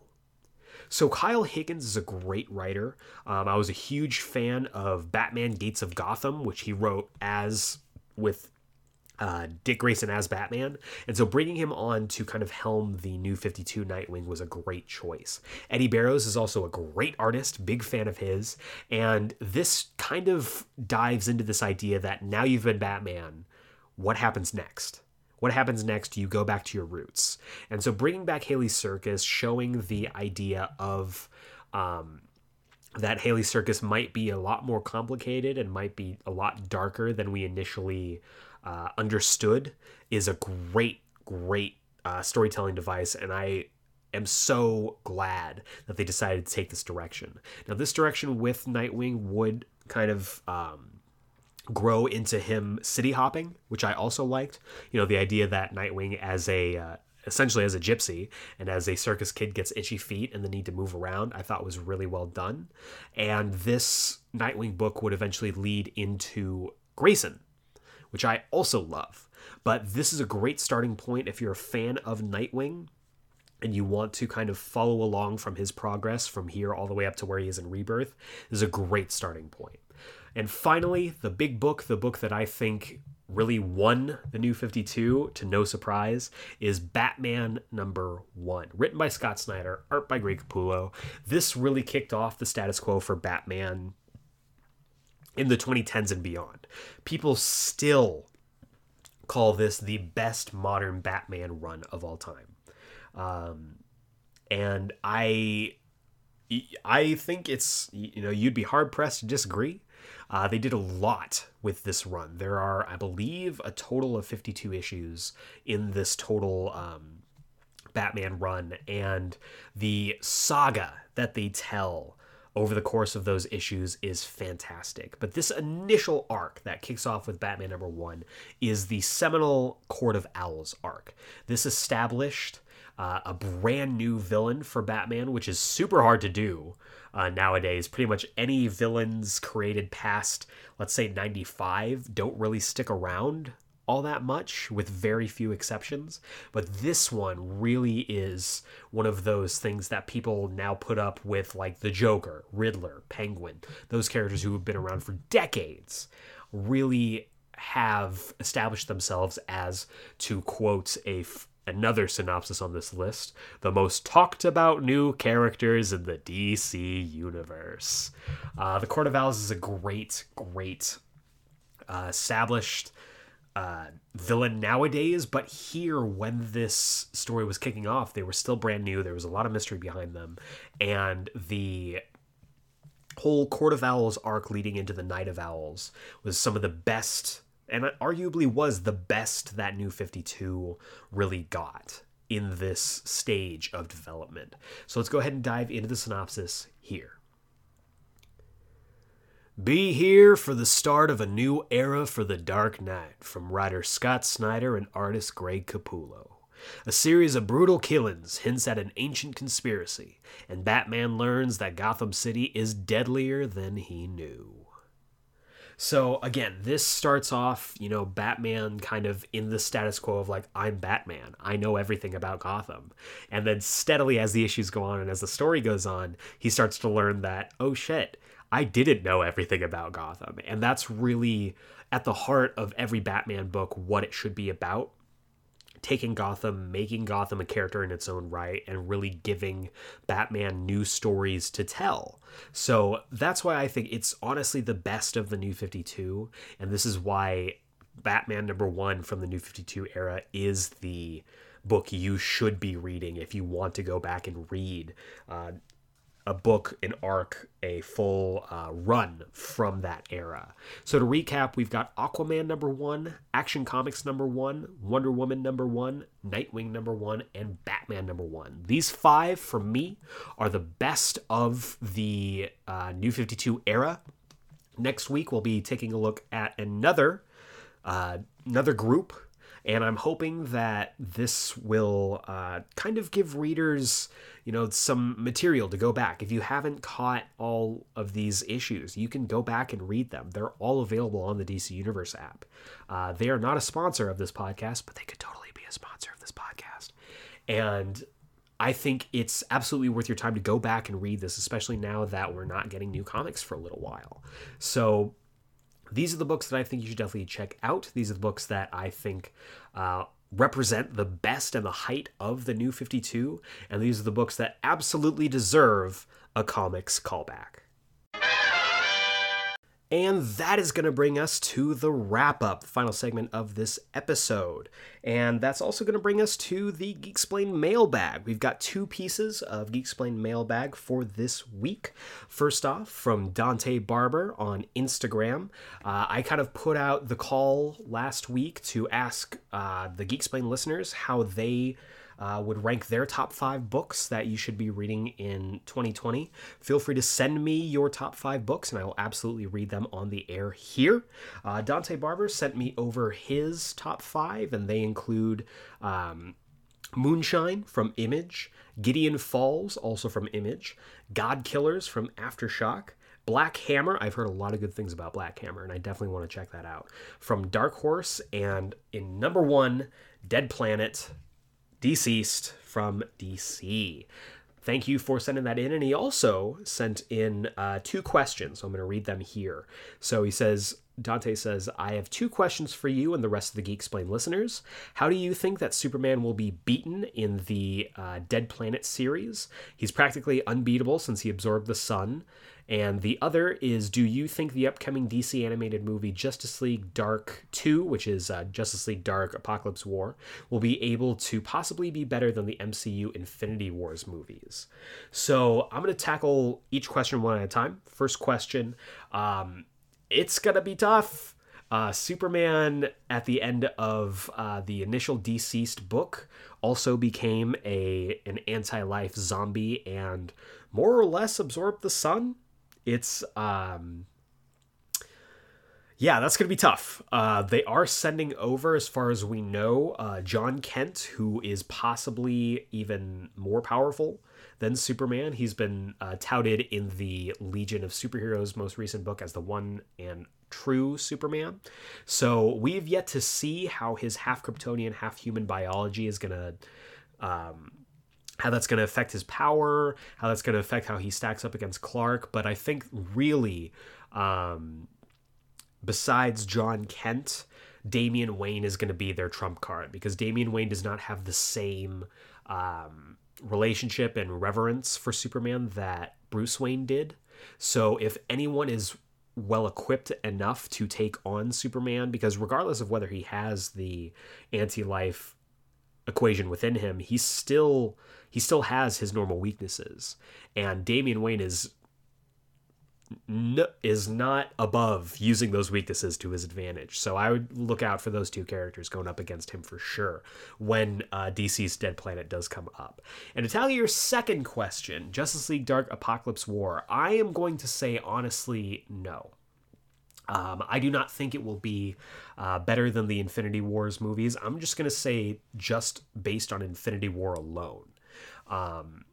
So Kyle Higgins is a great writer. Um, I was a huge fan of Batman Gates of Gotham, which he wrote as with uh, Dick Grayson as Batman. And so bringing him on to kind of helm the new 52 Nightwing was a great choice. Eddy Barrows is also a great artist, big fan of his. And this kind of dives into this idea that now you've been Batman, what happens next? What happens next? You go back to your roots. And so bringing back Haly's Circus, showing the idea of um, that Haly's Circus might be a lot more complicated and might be a lot darker than we initially uh, understood, is a great, great uh, storytelling device. And I am so glad that they decided to take this direction. Now, this direction with Nightwing would kind of. Um, grow into him city hopping, which I also liked. You know, the idea that Nightwing as a uh, essentially as a gypsy and as a circus kid gets itchy feet and the need to move around, I thought was really well done. And this Nightwing book would eventually lead into Grayson, which I also love. But this is a great starting point if you're a fan of Nightwing and you want to kind of follow along from his progress from here all the way up to where he is in Rebirth. This is a great starting point. And finally, the big book, the book that I think really won the new 52 to no surprise is Batman number 1 written by Scott Snyder art by Greg Capullo. This really kicked off the status quo for Batman in the 2010s and beyond. People still call this the best modern Batman run of all time. Um, and I I think it's you know you'd be hard pressed to disagree uh, they did a lot with this run. There are, I believe, a total of 52 issues in this total um, Batman run, and the saga that they tell over the course of those issues is fantastic. But this initial arc that kicks off with Batman number one is the seminal Court of Owls arc. This established uh, a brand new villain for Batman, which is super hard to do uh, nowadays. Pretty much any villains created past, let's say, 95 don't really stick around all that much, with very few exceptions. But this one really is one of those things that people now put up with, like the Joker, Riddler, Penguin, those characters who have been around for decades, really have established themselves as, to quote a another synopsis on this list the most talked about new characters in the DC universe. Uh, the Court of Owls is a great, great uh, established uh, villain nowadays, but here, when this story was kicking off, they were still brand new. There was a lot of mystery behind them, and the whole Court of Owls arc leading into the Night of Owls was some of the best and arguably was the best that New 52 really got in this stage of development. So let's go ahead and dive into the synopsis here. Be here for the start of a new era for the Dark Knight from writer Scott Snyder and artist Greg Capullo. A series of brutal killings hints at an ancient conspiracy, and Batman learns that Gotham City is deadlier than he knew. So again, this starts off, you know, Batman kind of in the status quo of like, I'm Batman. I know everything about Gotham. And then steadily as the issues go on and as the story goes on, he starts to learn that, oh shit, I didn't know everything about Gotham. And that's really at the heart of every Batman book what it should be about taking Gotham, making Gotham a character in its own right, and really giving Batman new stories to tell. So that's why I think it's honestly the best of the New 52, and this is why Batman number one from the New 52 era is the book you should be reading if you want to go back and read uh, a book, an arc, a full uh, run from that era. So to recap, we've got Aquaman number one, Action Comics number one, Wonder Woman number one, Nightwing number one, and Batman number one. These five, for me, are the best of the uh, New 52 era. Next week, we'll be taking a look at another uh, another group and I'm hoping that this will uh, kind of give readers, you know, some material to go back. If you haven't caught all of these issues, you can go back and read them. They're all available on the DC Universe app. Uh, they are not a sponsor of this podcast, but they could totally be a sponsor of this podcast. And I think it's absolutely worth your time to go back and read this, especially now that we're not getting new comics for a little while. So these are the books that I think you should definitely check out. These are the books that I think uh, represent the best and the height of the new 52. And these are the books that absolutely deserve a comics callback. And that is going to bring us to the wrap up, the final segment of this episode. And that's also going to bring us to the Geeksplain mailbag. We've got two pieces of Geeksplain mailbag for this week. First off, from Dante Barber on Instagram. Uh, I kind of put out the call last week to ask uh, the Geeksplain listeners how they uh, would rank their top five books that you should be reading in 2020. Feel free to send me your top five books, and I will absolutely read them on the air here. Uh, Dante Barber sent me over his top five, and they include. Um, Moonshine from Image, Gideon Falls, also from Image, God Killers from Aftershock, Black Hammer, I've heard a lot of good things about Black Hammer, and I definitely want to check that out. From Dark Horse, and in number one, Dead Planet DCeased from DC. Thank you for sending that in. And he also sent in uh, two questions. So I'm going to read them here. So he says, Dante says, I have two questions for you and the rest of the Geeksplain listeners. How do you think that Superman will be beaten in the uh, Dead Planet series? He's practically unbeatable since he absorbed the sun. And the other is Do you think the upcoming DC animated movie Justice League Dark 2, which is uh, Justice League Dark Apokolips War, will be able to possibly be better than the MCU Infinity Wars movies? So I'm going to tackle each question one at a time. First question um, It's going to be tough. Uh, Superman at the end of uh, the initial DCeased book also became a an anti-life zombie and more or less absorbed the sun it's um yeah, that's going to be tough. Uh, they are sending over, as far as we know, uh, Jon Kent, who is possibly even more powerful than Superman. He's been uh, touted in the Legion of Superheroes most recent book as the one and true Superman. So we've yet to see how his half Kryptonian, half human biology is going to. Um, how that's going to affect his power, how that's going to affect how he stacks up against Clark. But I think really, um, besides Jon Kent, Damian Wayne is going to be their trump card because Damian Wayne does not have the same um, relationship and reverence for Superman that Bruce Wayne did. So if anyone is well equipped enough to take on Superman, because regardless of whether he has the anti life equation within him, he's still he still has his normal weaknesses, and Damian Wayne is is not above using those weaknesses to his advantage. So I would look out for those two characters going up against him for sure when uh, DC's Dead Planet does come up. And to tell you your second question, Justice League Dark Apokolips War, I am going to say honestly no. Um, I do not think it will be uh, better than the Infinity Wars movies. I'm just going to say just based on Infinity War alone. Um,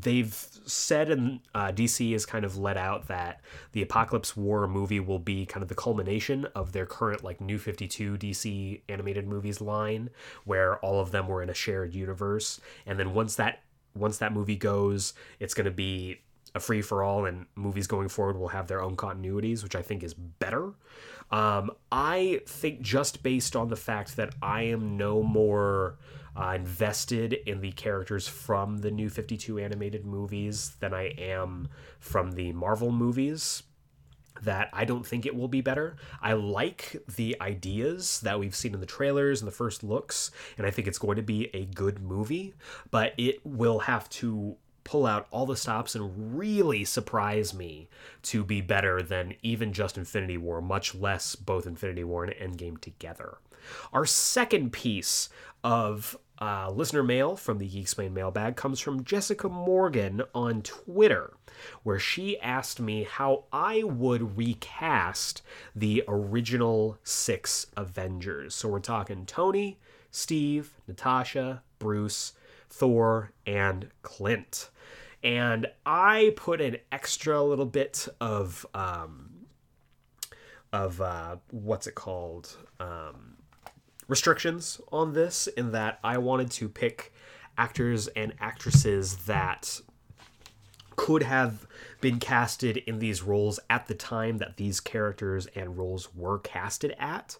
they've said and uh, DC has kind of let out that the Apokolips War movie will be kind of the culmination of their current like New 52 DC animated movies line where all of them were in a shared universe and then once that once that movie goes it's going to be a free for all and movies going forward will have their own continuities which I think is better. Um, I think just based on the fact that I am no more uh, invested in the characters from the new 52 animated movies than I am from the Marvel movies. That I don't think it will be better. I like the ideas that we've seen in the trailers and the first looks, and I think it's going to be a good movie, but it will have to pull out all the stops and really surprise me to be better than even just Infinity War, much less both Infinity War and Endgame together. Our second piece of uh, listener mail from the Geeksplain mailbag comes from Jessica Morgan on Twitter, where she asked me how I would recast the original six Avengers. So we're talking Tony, Steve, Natasha, Bruce, Thor, and Clint. And I put an extra little bit of um, of uh, what's it called um, restrictions on this in that I wanted to pick actors and actresses that could have been casted in these roles at the time that these characters and roles were casted at.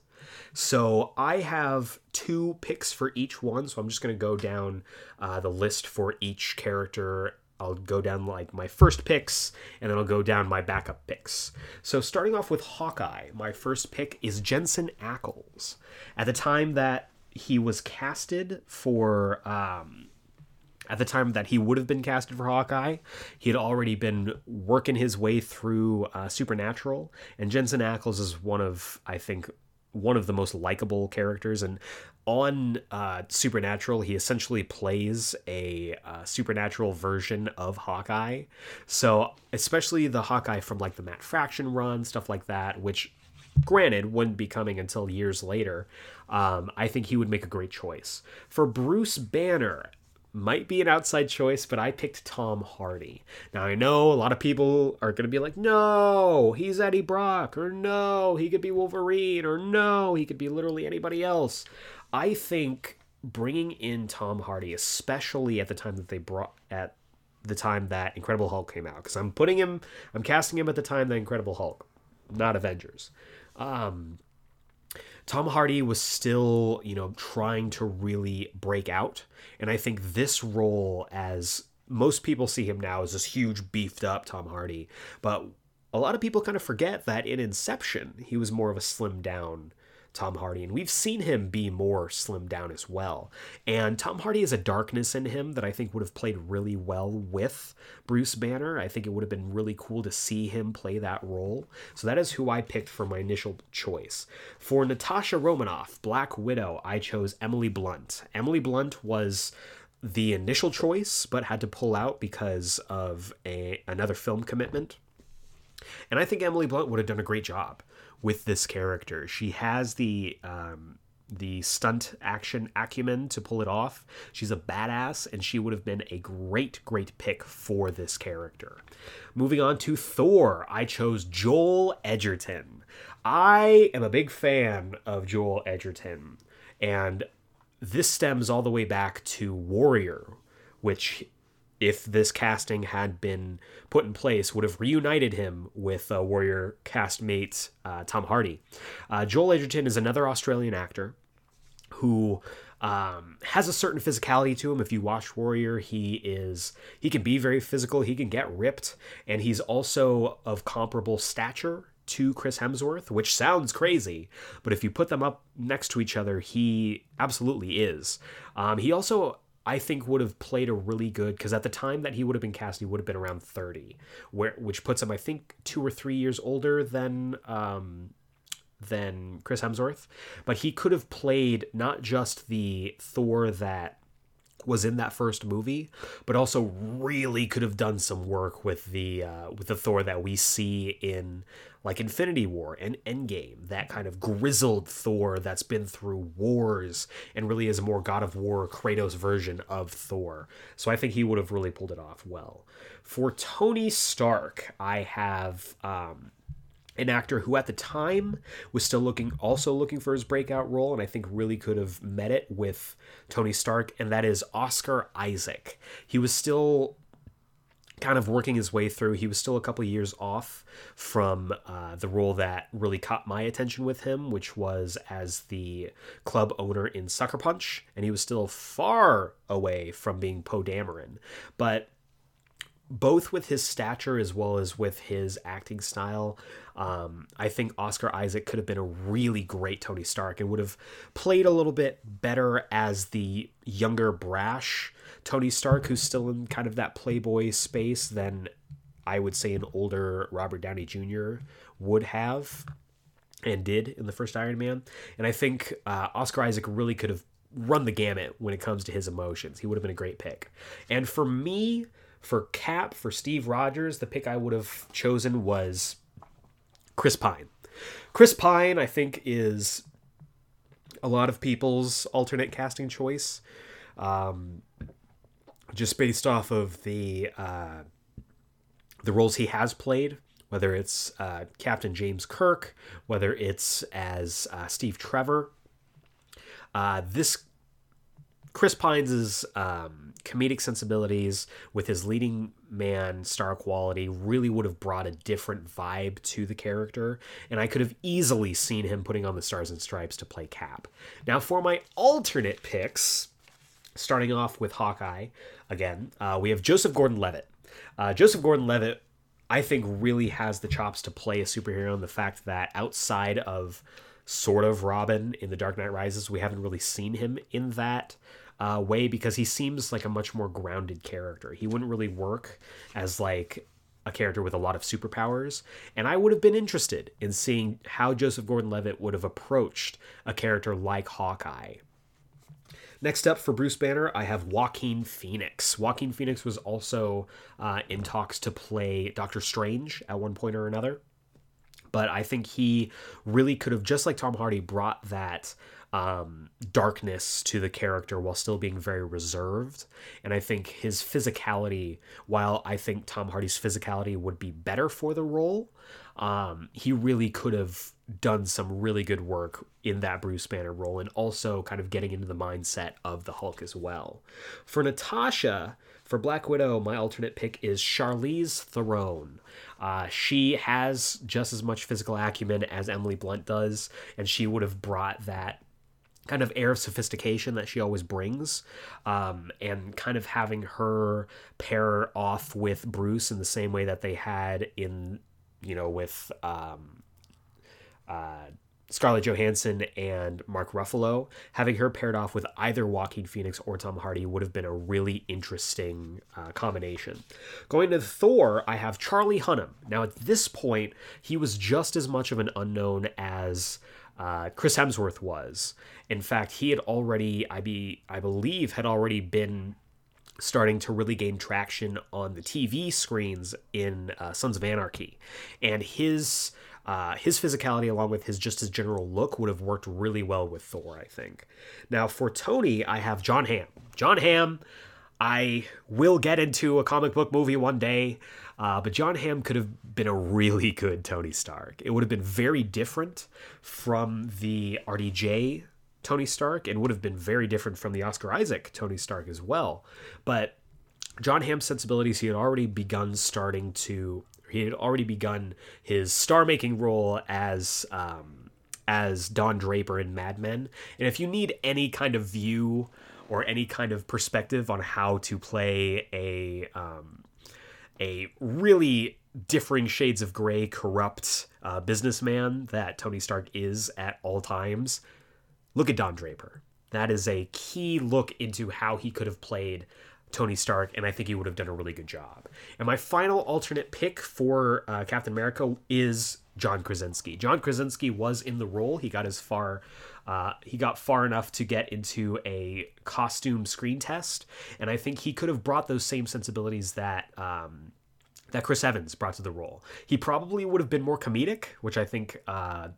So I have two picks for each one. So I'm just going to go down uh, the list for each character. I'll go down like my first picks and then I'll go down my backup picks. So starting off with Hawkeye, my first pick is Jensen Ackles. At the time that he was casted for um, at the time that he would have been casted for Hawkeye, he had already been working his way through uh, Supernatural, and Jensen Ackles is one of, I think, one of the most likable characters. And on uh, Supernatural, he essentially plays a uh, supernatural version of Hawkeye. So, especially the Hawkeye from like the Matt Fraction run, stuff like that, which granted wouldn't be coming until years later um, i think he would make a great choice for bruce banner might be an outside choice, but I picked Tom Hardy. Now I know a lot of people are going to be like, "No, he's Eddie Brock," or "No, he could be Wolverine," or "No, he could be literally anybody else." I think bringing in Tom Hardy, especially at the time that they brought at the time that Incredible Hulk came out, because I'm putting him, I'm casting him at the time that Incredible Hulk, not Avengers. Um, Tom Hardy was still, you know, trying to really break out. And I think this role, as most people see him now, as this huge, beefed up Tom Hardy. But a lot of people kind of forget that in Inception, he was more of a slim down Tom Hardy, and we've seen him be more slimmed down as well. And Tom Hardy has a darkness in him that I think would have played really well with Bruce Banner. I think it would have been really cool to see him play that role. So that is who I picked for my initial choice. For Natasha Romanoff, Black Widow, I chose Emily Blunt. Emily Blunt was the initial choice, but had to pull out because of a another film commitment. And I think Emily Blunt would have done a great job with this character. She has the um, the stunt action acumen to pull it off. She's a badass, and she would have been a great, great pick for this character. Moving on to Thor, I chose Joel Edgerton. I am a big fan of Joel Edgerton, and this stems all the way back to Warrior, which if this casting had been put in place, would have reunited him with uh, Warrior castmate uh, Tom Hardy. Uh, Joel Edgerton is another Australian actor who um, has a certain physicality to him. If you watch Warrior, he is he can be very physical. He can get ripped, and he's also of comparable stature to Chris Hemsworth, which sounds crazy, but if you put them up next to each other, he absolutely is. Um, he also I think would have played a really good because at the time that he would have been cast, he would have been around thirty, where which puts him, I think, two or three years older than um, than Chris Hemsworth. But he could have played not just the Thor that was in that first movie, but also really could have done some work with the uh, with the Thor that we see in like Infinity War and Endgame. That kind of grizzled Thor that's been through wars and really is a more God of War Kratos version of Thor. So I think he would have really pulled it off well. For Tony Stark, I have um, an actor who at the time was still looking also looking for his breakout role and I think really could have met it with Tony Stark and that is Oscar Isaac. He was still kind of working his way through. He was still a couple years off from uh, the role that really caught my attention with him, which was as the club owner in Sucker Punch, and he was still far away from being Poe Dameron. But both with his stature as well as with his acting style, um, I think Oscar Isaac could have been a really great Tony Stark and would have played a little bit better as the younger, brash Tony Stark, who's still in kind of that playboy space, than I would say an older Robert Downey Jr. would have and did in the first Iron Man. And I think uh, Oscar Isaac really could have run the gamut when it comes to his emotions. He would have been a great pick. And for me, for Cap, for Steve Rogers, the pick I would have chosen was Chris Pine. Chris Pine, I think, is a lot of people's alternate casting choice. Um, just based off of the uh, the roles he has played, whether it's uh, Captain James Kirk, whether it's as uh, Steve Trevor. Uh, this Chris Pine's um, comedic sensibilities with his leading man star quality really would have brought a different vibe to the character, and I could have easily seen him putting on the Stars and Stripes to play Cap. Now, for my alternate picks, starting off with Hawkeye again, uh, we have Joseph Gordon Levitt. Uh, Joseph Gordon Levitt, I think, really has the chops to play a superhero, and the fact that outside of sort of Robin in The Dark Knight Rises, we haven't really seen him in that uh, way because he seems like a much more grounded character. He wouldn't really work as like a character with a lot of superpowers, and I would have been interested in seeing how Joseph Gordon-Levitt would have approached a character like Hawkeye. Next up for Bruce Banner, I have Joaquin Phoenix. Joaquin Phoenix was also uh, in talks to play Doctor Strange at one point or another. But I think he really could have, just like Tom Hardy, brought that um, darkness to the character while still being very reserved. And I think his physicality, while I think Tom Hardy's physicality would be better for the role, um, he really could have done some really good work in that Bruce Banner role and also kind of getting into the mindset of the Hulk as well. For Natasha, for Black Widow, my alternate pick is Charlize Theron. Uh, she has just as much physical acumen as Emily Blunt does, and she would have brought that kind of air of sophistication that she always brings um, and kind of having her pair off with bruce in the same way that they had in you know with um, uh, Scarlett Johansson and Mark Ruffalo, having her paired off with either Joaquin Phoenix or Tom Hardy would have been a really interesting uh, combination. Going to Thor, I have Charlie Hunnam. Now, at this point, he was just as much of an unknown as uh, Chris Hemsworth was. In fact, he had already, I be, I believe, had already been starting to really gain traction on the TV screens in uh, Sons of Anarchy, and his uh, his physicality along with his just his general look would have worked really well with Thor. I think. Now for Tony, I have John Hamm. John Hamm. I will get into a comic book movie one day, uh, but John Hamm could have been a really good Tony Stark. It would have been very different from the RDJ Tony Stark and would have been very different from the Oscar Isaac Tony Stark as well. But John Hamm's sensibilities, he had already begun starting to, he had already begun his star making role as. Um, as Don Draper in Mad Men. And if you need any kind of view or any kind of perspective on how to play a um, a really differing shades of gray, corrupt uh, businessman that Tony Stark is at all times, look at Don Draper. That is a key look into how he could have played Tony Stark, and I think he would have done a really good job. And my final alternate pick for uh, Captain America is John Krasinski. John Krasinski was in the role. He got as far Uh, he got far enough to get into a costume screen test, and I think he could have brought those same sensibilities that. Um, that Chris Evans brought to the role. He probably would have been more comedic, which I think uh,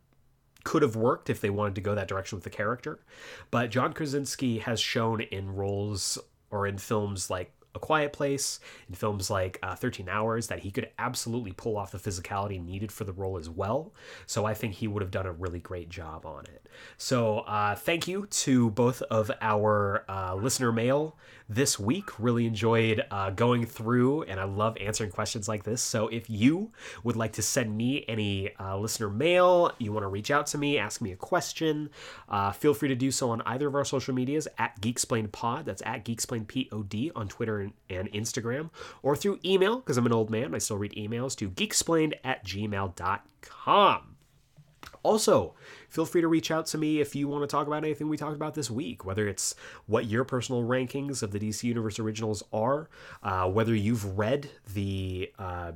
could have worked if they wanted to go that direction with the character. But John Krasinski has shown in roles or in films like A Quiet Place, in films like uh, 13 Hours, that he could absolutely pull off the physicality needed for the role as well. So I think he would have done a really great job on it. So uh, thank you to both of our uh, listener mail this week. Really enjoyed uh, going through, and I love answering questions like this. So if you would like to send me any uh, listener mail, you want to reach out to me, ask me a question, uh, feel free to do so on either of our social medias at GeekSplainedPod. That's at GeekSplainedPod on Twitter and, Instagram, or through email, because I'm an old man. I still read emails to geeksplained at gmail.com. Also, feel free to reach out to me if you want to talk about anything we talked about this week, whether it's what your personal rankings of the DC Universe originals are, uh, whether you've read the. Uh,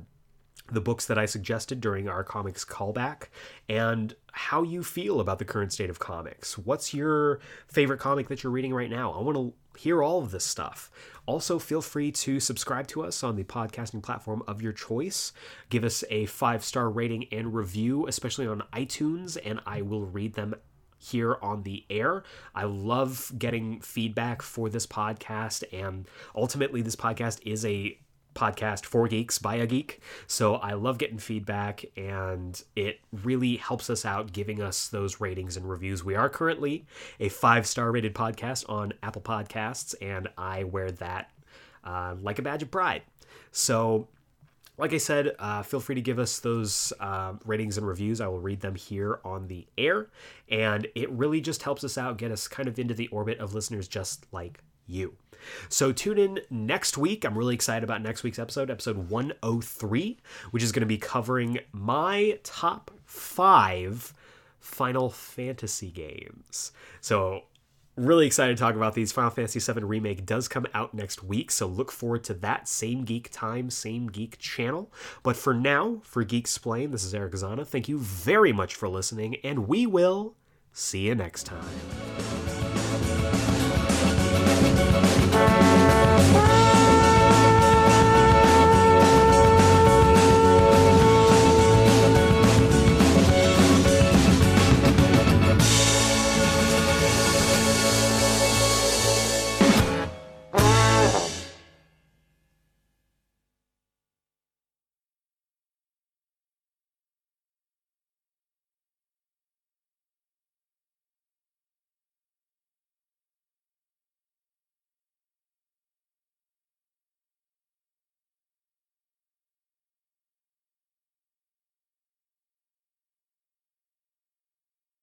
the books that I suggested during our comics callback, and how you feel about the current state of comics. What's your favorite comic that you're reading right now? I want to hear all of this stuff. Also, feel free to subscribe to us on the podcasting platform of your choice. Give us a five star rating and review, especially on iTunes, and I will read them here on the air. I love getting feedback for this podcast, and ultimately, this podcast is a podcast for geeks by a geek. So I love getting feedback and it really helps us out giving us those ratings and reviews. We are currently a five star rated podcast on Apple Podcasts, and I wear that uh, like a badge of pride. So like I said, uh, feel free to give us those uh, ratings and reviews. I will read them here on the air. And it really just helps us out, get us kind of into the orbit of listeners just like you. So tune in next week. I'm really excited about next week's episode, episode 103, which is going to be covering my top five Final Fantasy games. So really excited to talk about these. Final Fantasy VII Remake does come out next week, so look forward to that. Same geek time, same geek channel. But for now, for Geeksplain, this is Eric Zana. Thank you very much for listening, and we will see you next time.